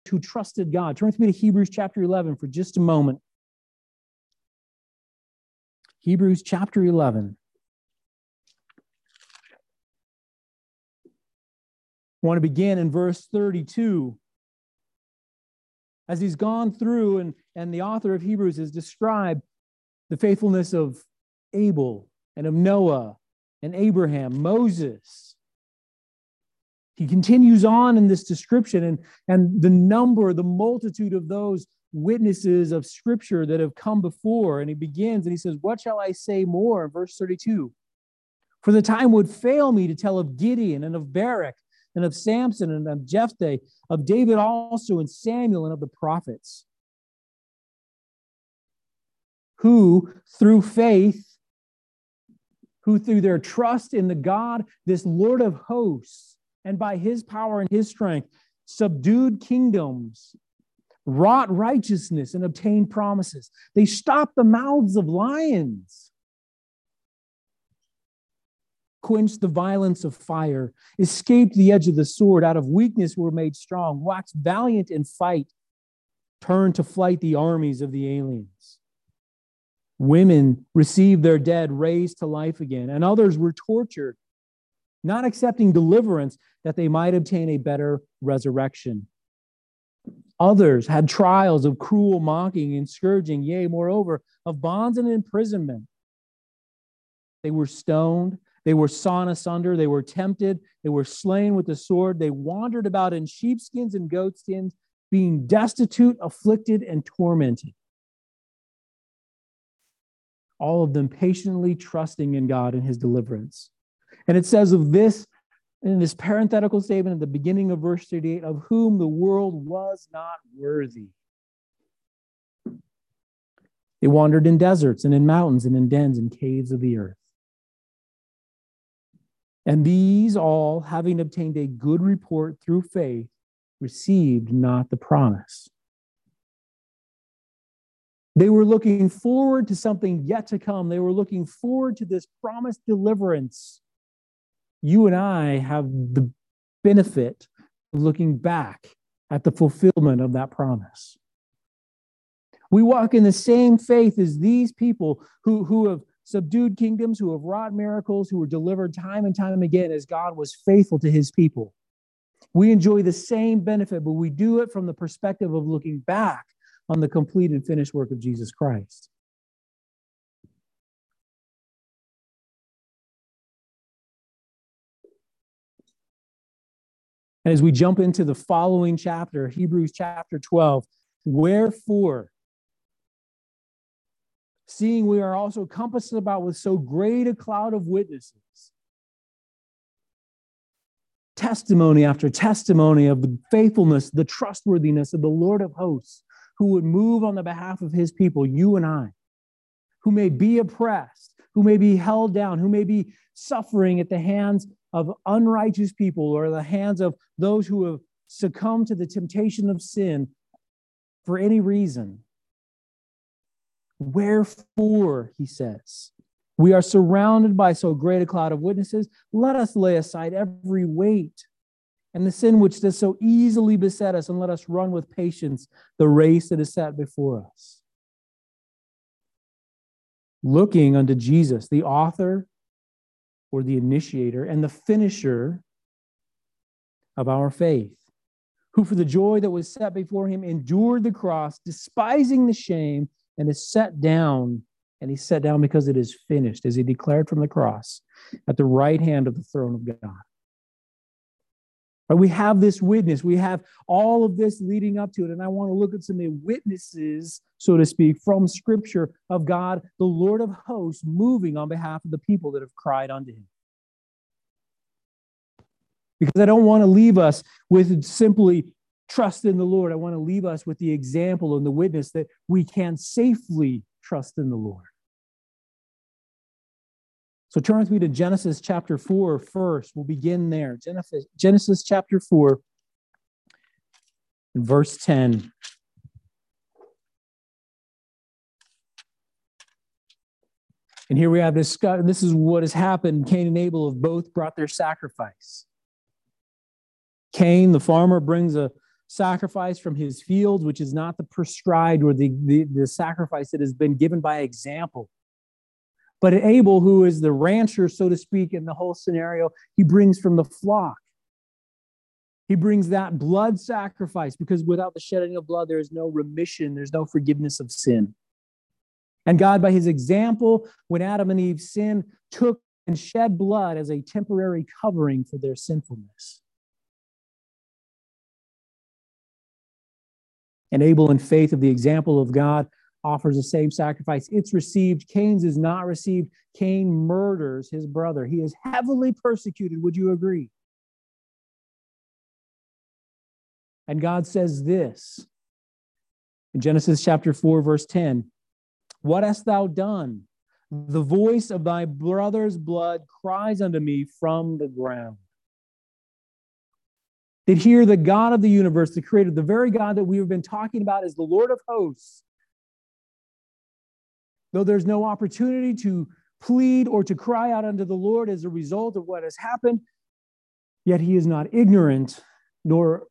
who trusted God. Turn with me to Hebrews chapter 11 for just a moment. Hebrews chapter 11. I want to begin in verse 32. As he's gone through, and, and the author of Hebrews has described the faithfulness of Abel and of Noah and Abraham, Moses. He continues on in this description, and, and the number, the multitude of those witnesses of scripture that have come before. And he begins and he says, What shall I say more? Verse 32 For the time would fail me to tell of Gideon and of Barak and of Samson and of Jephthah, of David also, and Samuel and of the prophets, who through faith, who through their trust in the God, this Lord of hosts, and by his power and his strength, subdued kingdoms, wrought righteousness, and obtained promises. They stopped the mouths of lions, quenched the violence of fire, escaped the edge of the sword, out of weakness were made strong, waxed valiant in fight, turned to flight the armies of the aliens. Women received their dead raised to life again, and others were tortured not accepting deliverance that they might obtain a better resurrection. Others had trials of cruel mocking and scourging, yea, moreover, of bonds and imprisonment. They were stoned, they were sawn asunder, they were tempted, they were slain with the sword, they wandered about in sheepskins and goatskins, being destitute, afflicted, and tormented. All of them patiently trusting in God and his deliverance. And it says of this in this parenthetical statement at the beginning of verse 38 of whom the world was not worthy. They wandered in deserts and in mountains and in dens and caves of the earth. And these all, having obtained a good report through faith, received not the promise. They were looking forward to something yet to come. They were looking forward to this promised deliverance you and I have the benefit of looking back at the fulfillment of that promise. We walk in the same faith as these people who, who have subdued kingdoms, who have wrought miracles, who were delivered time and time again as God was faithful to his people. We enjoy the same benefit, but we do it from the perspective of looking back on the complete and finished work of Jesus Christ. And as we jump into the following chapter, Hebrews chapter 12, wherefore, seeing we are also compassed about with so great a cloud of witnesses, testimony after testimony of the faithfulness, the trustworthiness of the Lord of hosts, who would move on the behalf of his people, you and I, who may be oppressed, who may be held down, who may be suffering at the hands of unrighteous people or the hands of those who have succumbed to the temptation of sin for any reason. Wherefore, he says, we are surrounded by so great a cloud of witnesses. Let us lay aside every weight and the sin which does so easily beset us, and let us run with patience the race that is set before us. Looking unto Jesus, the author or the initiator and the finisher of our faith, who for the joy that was set before him endured the cross, despising the shame, and is set down. And he sat down because it is finished, as he declared from the cross at the right hand of the throne of God. But we have this witness. We have all of this leading up to it. And I want to look at some witnesses, so to speak, from Scripture of God, the Lord of hosts, moving on behalf of the people that have cried unto him. Because I don't want to leave us with simply trust in the Lord. I want to leave us with the example and the witness that we can safely trust in the Lord. So turn with me to Genesis chapter 4 first. We'll begin there. Genesis, Genesis chapter 4 verse 10. And here we have this. This is what has happened. Cain and Abel have both brought their sacrifice. Cain, the farmer, brings a sacrifice from his fields, which is not the prescribed or the, the, the sacrifice that has been given by example. But Abel, who is the rancher, so to speak, in the whole scenario, he brings from the flock. He brings that blood sacrifice because without the shedding of blood, there is no remission, there's no forgiveness of sin. And God, by his example, when Adam and Eve sinned, took and shed blood as a temporary covering for their sinfulness. And Abel, in faith of the example of God, offers the same sacrifice. It's received. Cain's is not received. Cain murders his brother. He is heavily persecuted. Would you agree? And God says this in Genesis chapter 4, verse 10 What hast thou done? The voice of thy brother's blood cries unto me from the ground. That here, the God of the universe, the creator, the very God that we have been talking about is the Lord of hosts, though there's no opportunity to plead or to cry out unto the Lord as a result of what has happened, yet he is not ignorant nor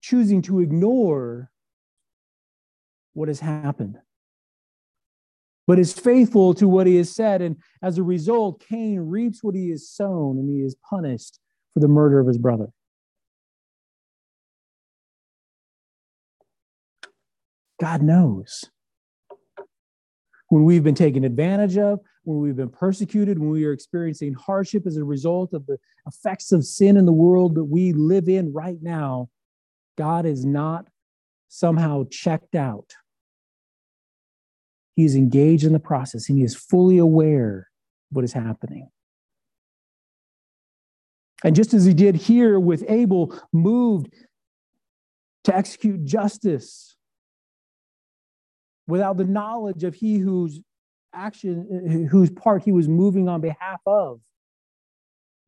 choosing to ignore what has happened, but is faithful to what he has said. And as a result, Cain reaps what he has sown and he is punished for the murder of his brother. God knows. When we've been taken advantage of, when we've been persecuted, when we are experiencing hardship as a result of the effects of sin in the world that we live in right now, God is not somehow checked out. He is engaged in the process and he is fully aware of what is happening. And just as he did here with Abel, moved to execute justice without the knowledge of he whose action, whose part he was moving on behalf of.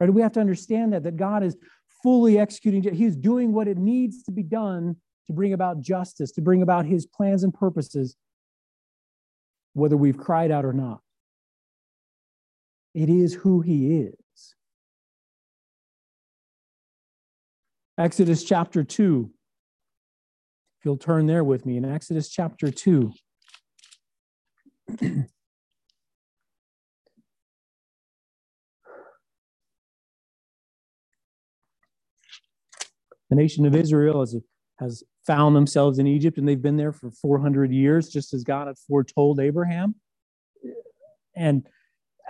Right? We have to understand that, that God is fully executing, He's doing what it needs to be done to bring about justice, to bring about His plans and purposes, whether we've cried out or not. It is who He is. Exodus chapter 2. If you'll turn there with me in Exodus chapter 2. The nation of Israel has, has found themselves in Egypt and they've been there for 400 years, just as God had foretold Abraham. And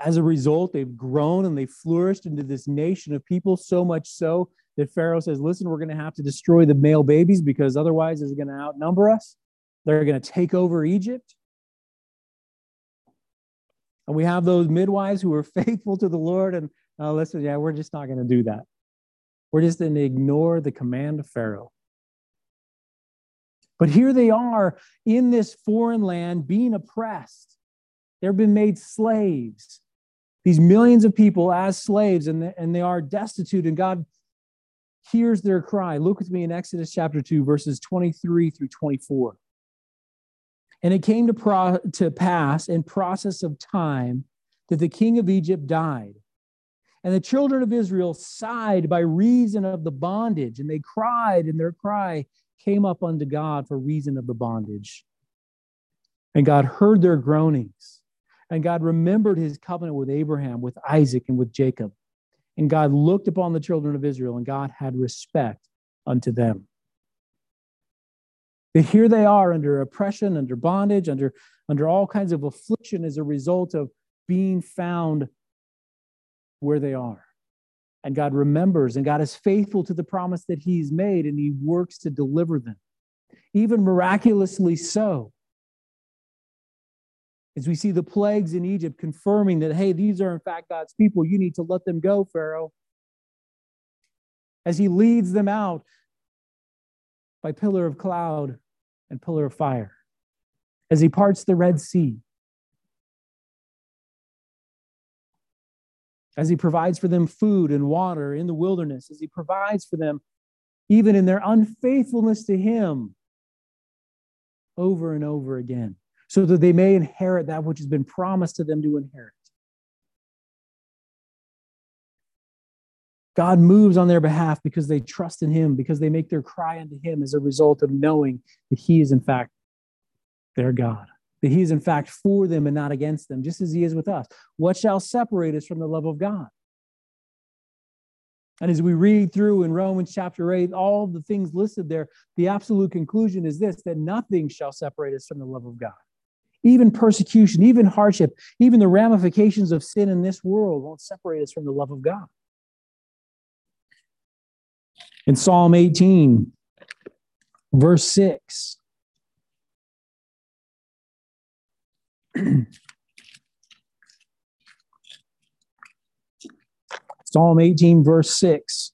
as a result, they've grown and they've flourished into this nation of people, so much so that Pharaoh says, Listen, we're going to have to destroy the male babies because otherwise they're going to outnumber us. They're going to take over Egypt. And we have those midwives who are faithful to the Lord. And uh, listen, yeah, we're just not going to do that. We're just going to ignore the command of Pharaoh. But here they are in this foreign land being oppressed. They've been made slaves. These millions of people as slaves, and, they, and they are destitute, and God hears their cry. Look with me in Exodus chapter 2, verses 23 through 24. And it came to, pro- to pass in process of time that the king of Egypt died and the children of Israel sighed by reason of the bondage, and they cried, and their cry came up unto God for reason of the bondage. And God heard their groanings. And God remembered his covenant with Abraham, with Isaac, and with Jacob. And God looked upon the children of Israel, and God had respect unto them. Here they are under oppression, under bondage, under, under all kinds of affliction as a result of being found where they are. And God remembers, and God is faithful to the promise that He's made, and He works to deliver them, even miraculously so. As we see the plagues in Egypt confirming that, hey, these are in fact God's people, you need to let them go, Pharaoh. As He leads them out by pillar of cloud and pillar of fire, as He parts the Red Sea as he provides for them food and water in the wilderness, as he provides for them even in their unfaithfulness to him over and over again, so that they may inherit that which has been promised to them to inherit. God moves on their behalf because they trust in him, because they make their cry unto him as a result of knowing that he is, in fact, their God that he is in fact for them and not against them, just as he is with us. What shall separate us from the love of God? And as we read through in Romans chapter 8, all the things listed there, the absolute conclusion is this that nothing shall separate us from the love of God. Even persecution, even hardship, even the ramifications of sin in this world won't separate us from the love of God in Psalm 18, verse 6. Psalm 18, verse 6.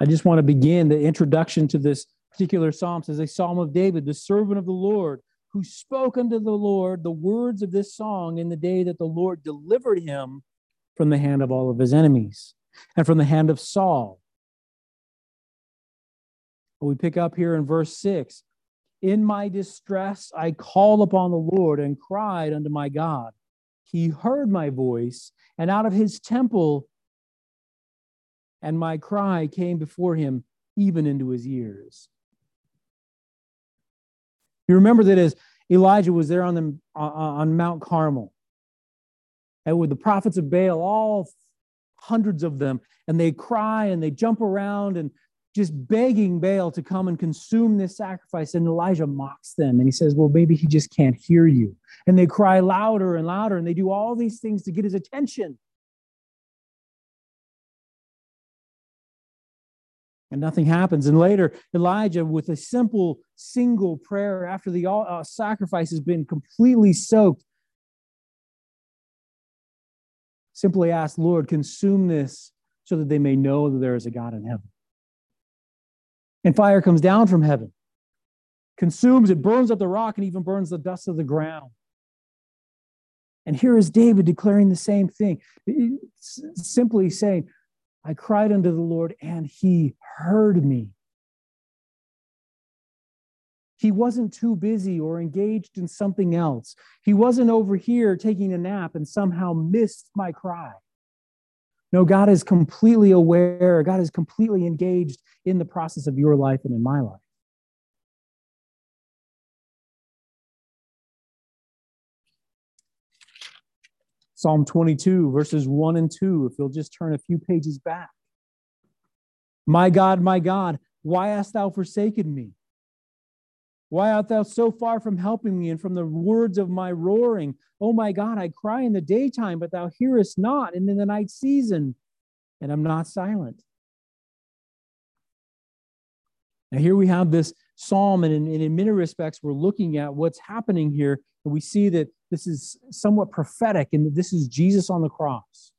I just want to begin the introduction to this particular psalm. It says a psalm of David, the servant of the Lord who spoke unto the Lord the words of this song in the day that the Lord delivered him from the hand of all of his enemies and from the hand of Saul. We pick up here in verse 6 In my distress, I called upon the Lord and cried unto my God. He heard my voice, and out of his temple, and my cry came before him, even into his ears. You remember that as Elijah was there on, the, on Mount Carmel, and with the prophets of Baal, all hundreds of them, and they cry and they jump around and just begging Baal to come and consume this sacrifice. And Elijah mocks them and he says, Well, maybe he just can't hear you. And they cry louder and louder and they do all these things to get his attention. And nothing happens. And later, Elijah, with a simple single prayer after the uh, sacrifice has been completely soaked, simply asked, Lord, consume this so that they may know that there is a God in heaven. And fire comes down from heaven, consumes it, burns up the rock, and even burns the dust of the ground. And here is David declaring the same thing, simply saying, I cried unto the Lord, and he heard me. He wasn't too busy or engaged in something else. He wasn't over here taking a nap and somehow missed my cry. No, God is completely aware. God is completely engaged in the process of your life and in my life. Psalm 22, verses 1 and 2, if you'll just turn a few pages back. My God, my God, why hast thou forsaken me? Why art thou so far from helping me and from the words of my roaring? Oh my God, I cry in the daytime, but thou hearest not, and in the night season, and I'm not silent. Now, here we have this psalm, and in, and in many respects, we're looking at what's happening here, and we see that this is somewhat prophetic, and this is Jesus on the cross.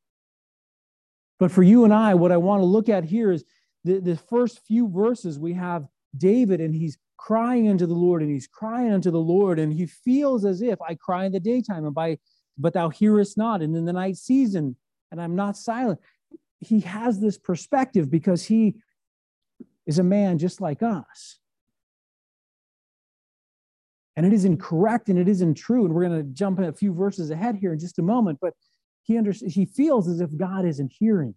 But for you and I, what I want to look at here is the, the first few verses. We have David, and he's crying unto the Lord, and he's crying unto the Lord, and he feels as if I cry in the daytime, and by but thou hearest not, and in the night season, and I'm not silent. He has this perspective because he is a man just like us and it isn't correct and it isn't true. And we're going to jump a few verses ahead here in just a moment, but he under, he feels as if God isn't hearing.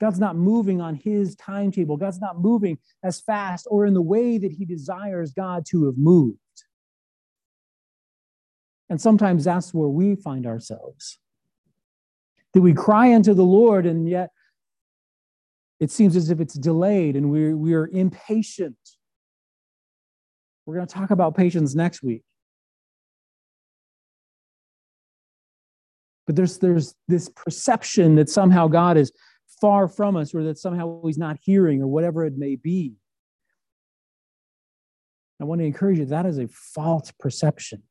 God's not moving on his timetable. God's not moving as fast or in the way that he desires God to have moved. And sometimes that's where we find ourselves. That we cry unto the Lord, and yet it seems as if it's delayed and we're, we are impatient we're going to talk about patience next week. But there's, there's this perception that somehow God is far from us or that somehow he's not hearing or whatever it may be. I want to encourage you that is a false perception.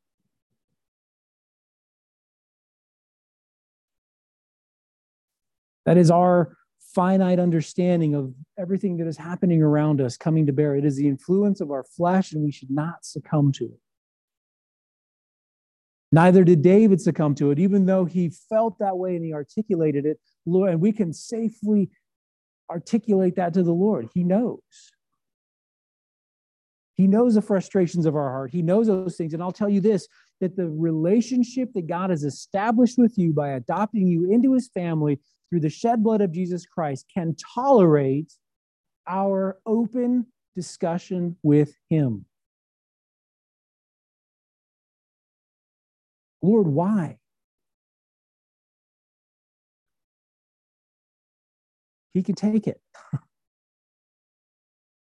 That is our finite understanding of everything that is happening around us coming to bear. It is the influence of our flesh, and we should not succumb to it. Neither did David succumb to it, even though he felt that way and he articulated it. Lord, and we can safely articulate that to the Lord. He knows. He knows the frustrations of our heart. He knows those things. And I'll tell you this that the relationship that God has established with you by adopting you into his family through the shed blood of Jesus Christ can tolerate our open discussion with Him. Lord, why? He can take it.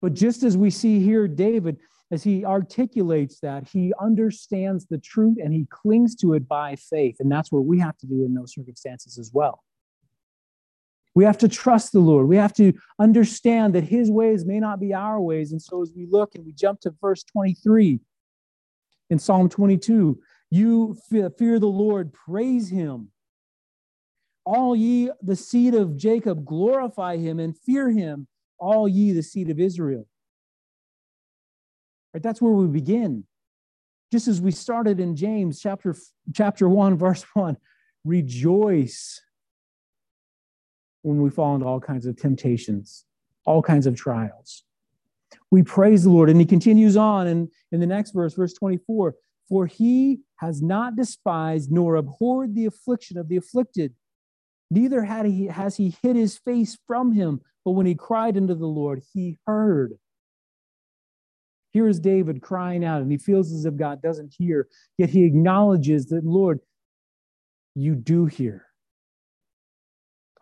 but just as we see here, David, as he articulates that, he understands the truth and he clings to it by faith. And that's what we have to do in those circumstances as well. We have to trust the Lord. We have to understand that his ways may not be our ways. And so as we look and we jump to verse 23 in Psalm 22, you fear the Lord, praise him. All ye, the seed of Jacob, glorify him and fear him, all ye, the seed of Israel. Right, that's where we begin. Just as we started in James chapter, chapter 1, verse 1 rejoice when we fall into all kinds of temptations, all kinds of trials. We praise the Lord. And he continues on in, in the next verse, verse 24 For he has not despised nor abhorred the affliction of the afflicted, neither had he, has he hid his face from him, but when he cried unto the Lord, he heard. Here is David crying out, and he feels as if God doesn't hear, yet he acknowledges that, Lord, you do hear.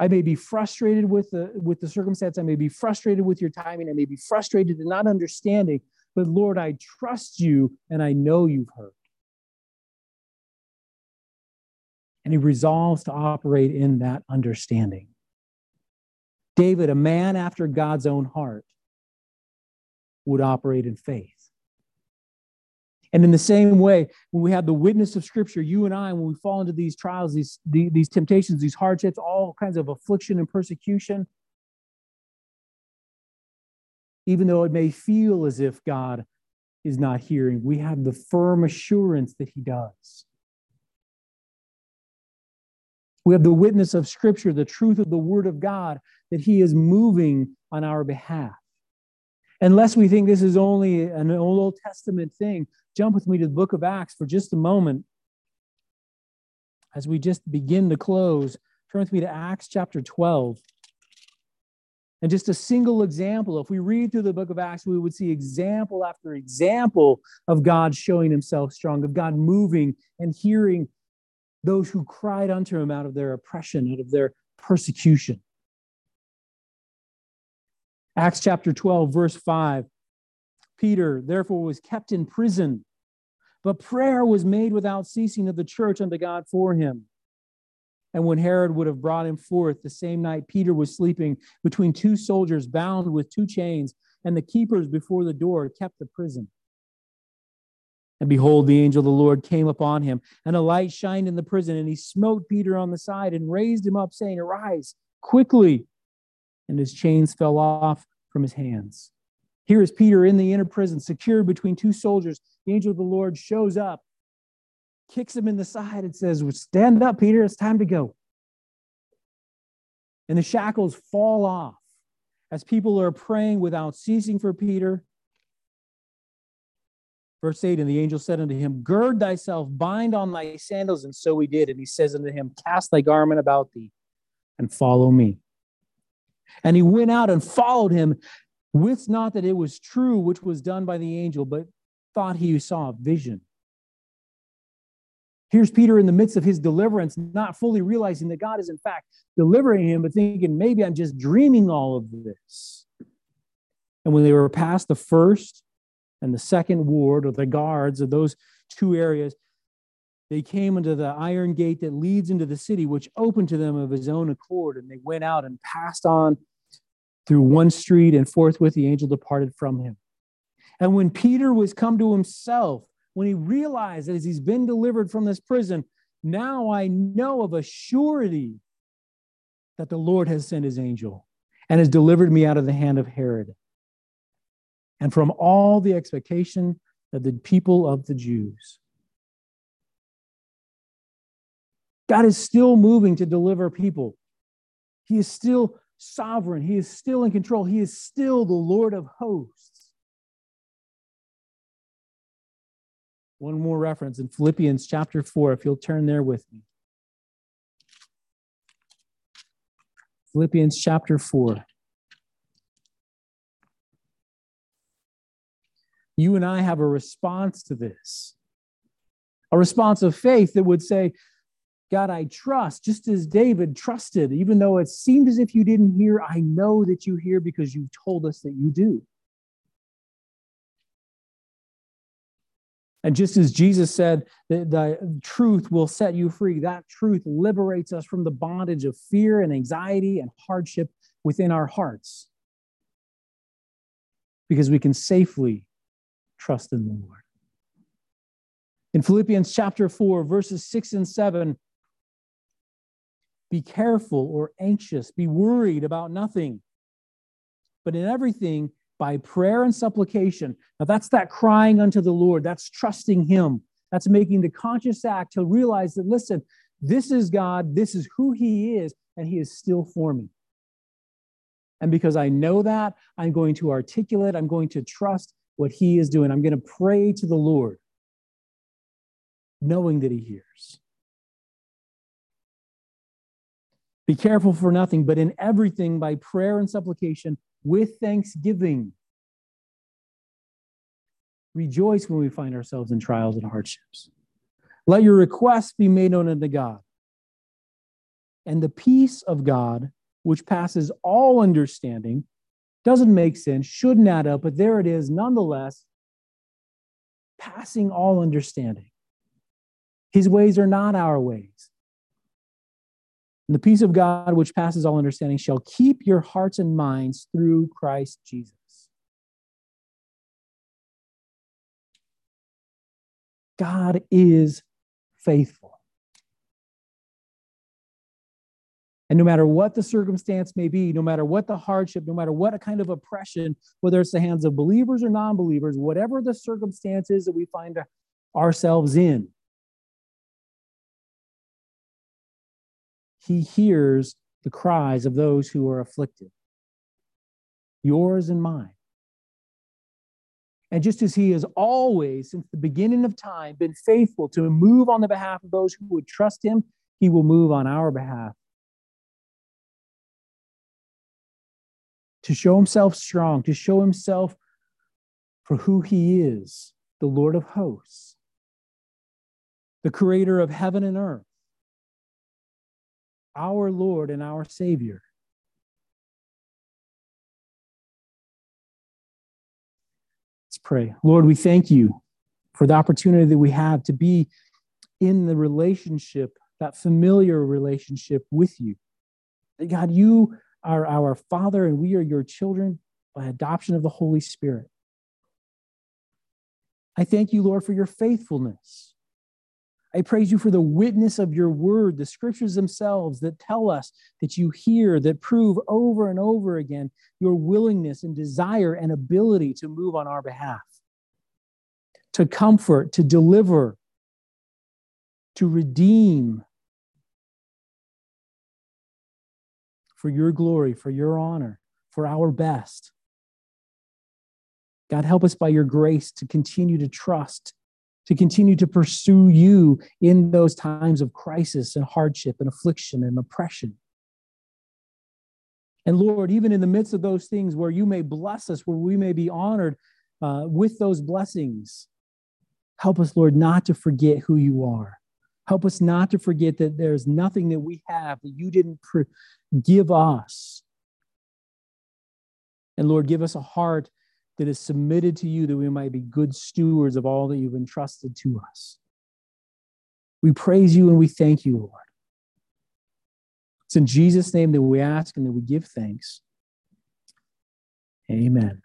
I may be frustrated with the, with the circumstance. I may be frustrated with your timing. I may be frustrated and not understanding. But Lord, I trust you and I know you've heard. And he resolves to operate in that understanding. David, a man after God's own heart, would operate in faith. And in the same way, when we have the witness of Scripture, you and I, when we fall into these trials, these, these temptations, these hardships, all kinds of affliction and persecution, even though it may feel as if God is not hearing, we have the firm assurance that He does. We have the witness of Scripture, the truth of the Word of God, that He is moving on our behalf. Unless we think this is only an Old Testament thing, jump with me to the book of Acts for just a moment. As we just begin to close, turn with me to Acts chapter 12. And just a single example, if we read through the book of Acts, we would see example after example of God showing himself strong, of God moving and hearing those who cried unto him out of their oppression, out of their persecution. Acts chapter 12, verse 5. Peter, therefore, was kept in prison, but prayer was made without ceasing of the church unto God for him. And when Herod would have brought him forth the same night, Peter was sleeping between two soldiers bound with two chains, and the keepers before the door kept the prison. And behold, the angel of the Lord came upon him, and a light shined in the prison, and he smote Peter on the side and raised him up, saying, Arise quickly and his chains fell off from his hands. Here is Peter in the inner prison, secured between two soldiers. The angel of the Lord shows up, kicks him in the side, and says, Stand up, Peter, it's time to go. And the shackles fall off as people are praying without ceasing for Peter. Verse 8 And the angel said unto him, Gird thyself, bind on thy sandals. And so he did. And he says unto him, Cast thy garment about thee and follow me. And he went out and followed him, wist not that it was true which was done by the angel, but thought he saw a vision. Here's Peter in the midst of his deliverance, not fully realizing that God is in fact delivering him, but thinking, maybe I'm just dreaming all of this. And when they were past the first and the second ward, or the guards of those two areas, they came unto the iron gate that leads into the city, which opened to them of his own accord. And they went out and passed on through one street, and forthwith the angel departed from him. And when Peter was come to himself, when he realized that as he's been delivered from this prison, now I know of a surety that the Lord has sent his angel and has delivered me out of the hand of Herod and from all the expectation of the people of the Jews. God is still moving to deliver people. He is still sovereign. He is still in control. He is still the Lord of hosts. One more reference in Philippians chapter 4, if you'll turn there with me. Philippians chapter 4. You and I have a response to this, a response of faith that would say, God, I trust, just as David trusted, even though it seemed as if you didn't hear, I know that you hear because you've told us that you do. And just as Jesus said, the, the truth will set you free, that truth liberates us from the bondage of fear and anxiety and hardship within our hearts because we can safely trust in the Lord. In Philippians chapter 4, verses 6 and 7, be careful or anxious, be worried about nothing, but in everything, by prayer and supplication. Now, that's that crying unto the Lord, that's trusting Him, that's making the conscious act to realize that, listen, this is God, this is who He is, and He is still for me. And because I know that, I'm going to articulate, I'm going to trust what He is doing. I'm going to pray to the Lord knowing that he hears. Be careful for nothing, but in everything by prayer and supplication with thanksgiving. Rejoice when we find ourselves in trials and hardships. Let your requests be made known unto God. And the peace of God, which passes all understanding, doesn't make sense, shouldn't add up, but there it is nonetheless, passing all understanding. His ways are not our ways. And the peace of God, which passes all understanding, shall keep your hearts and minds through Christ Jesus. God is faithful. And no matter what the circumstance may be, no matter what the hardship, no matter what kind of oppression, whether it's the hands of believers or non believers, whatever the circumstances that we find ourselves in, he hears the cries of those who are afflicted, yours and mine. And just as he has always, since the beginning of time, been faithful to move on the behalf of those who would trust him, he will move on our behalf. To show himself strong, to show himself for who he is, the Lord of hosts, the creator of heaven and earth our Lord and our Savior. Let's pray. Lord, we thank you for the opportunity that we have to be in the relationship, that familiar relationship with you. God, you are our Father and we are your children by adoption of the Holy Spirit. I thank you, Lord, for your faithfulness. I praise you for the witness of your word, the scriptures themselves that tell us that you hear, that prove over and over again your willingness and desire and ability to move on our behalf, to comfort, to deliver, to redeem for your glory, for your honor, for our best. God, help us by your grace to continue to trust to continue to pursue you in those times of crisis and hardship and affliction and oppression. And Lord, even in the midst of those things where you may bless us, where we may be honored uh, with those blessings, help us, Lord, not to forget who you are. Help us not to forget that there's nothing that we have that you didn't give us. And Lord, give us a heart that is submitted to you that we might be good stewards of all that you've entrusted to us. We praise you and we thank you, Lord. It's in Jesus' name that we ask and that we give thanks. Amen.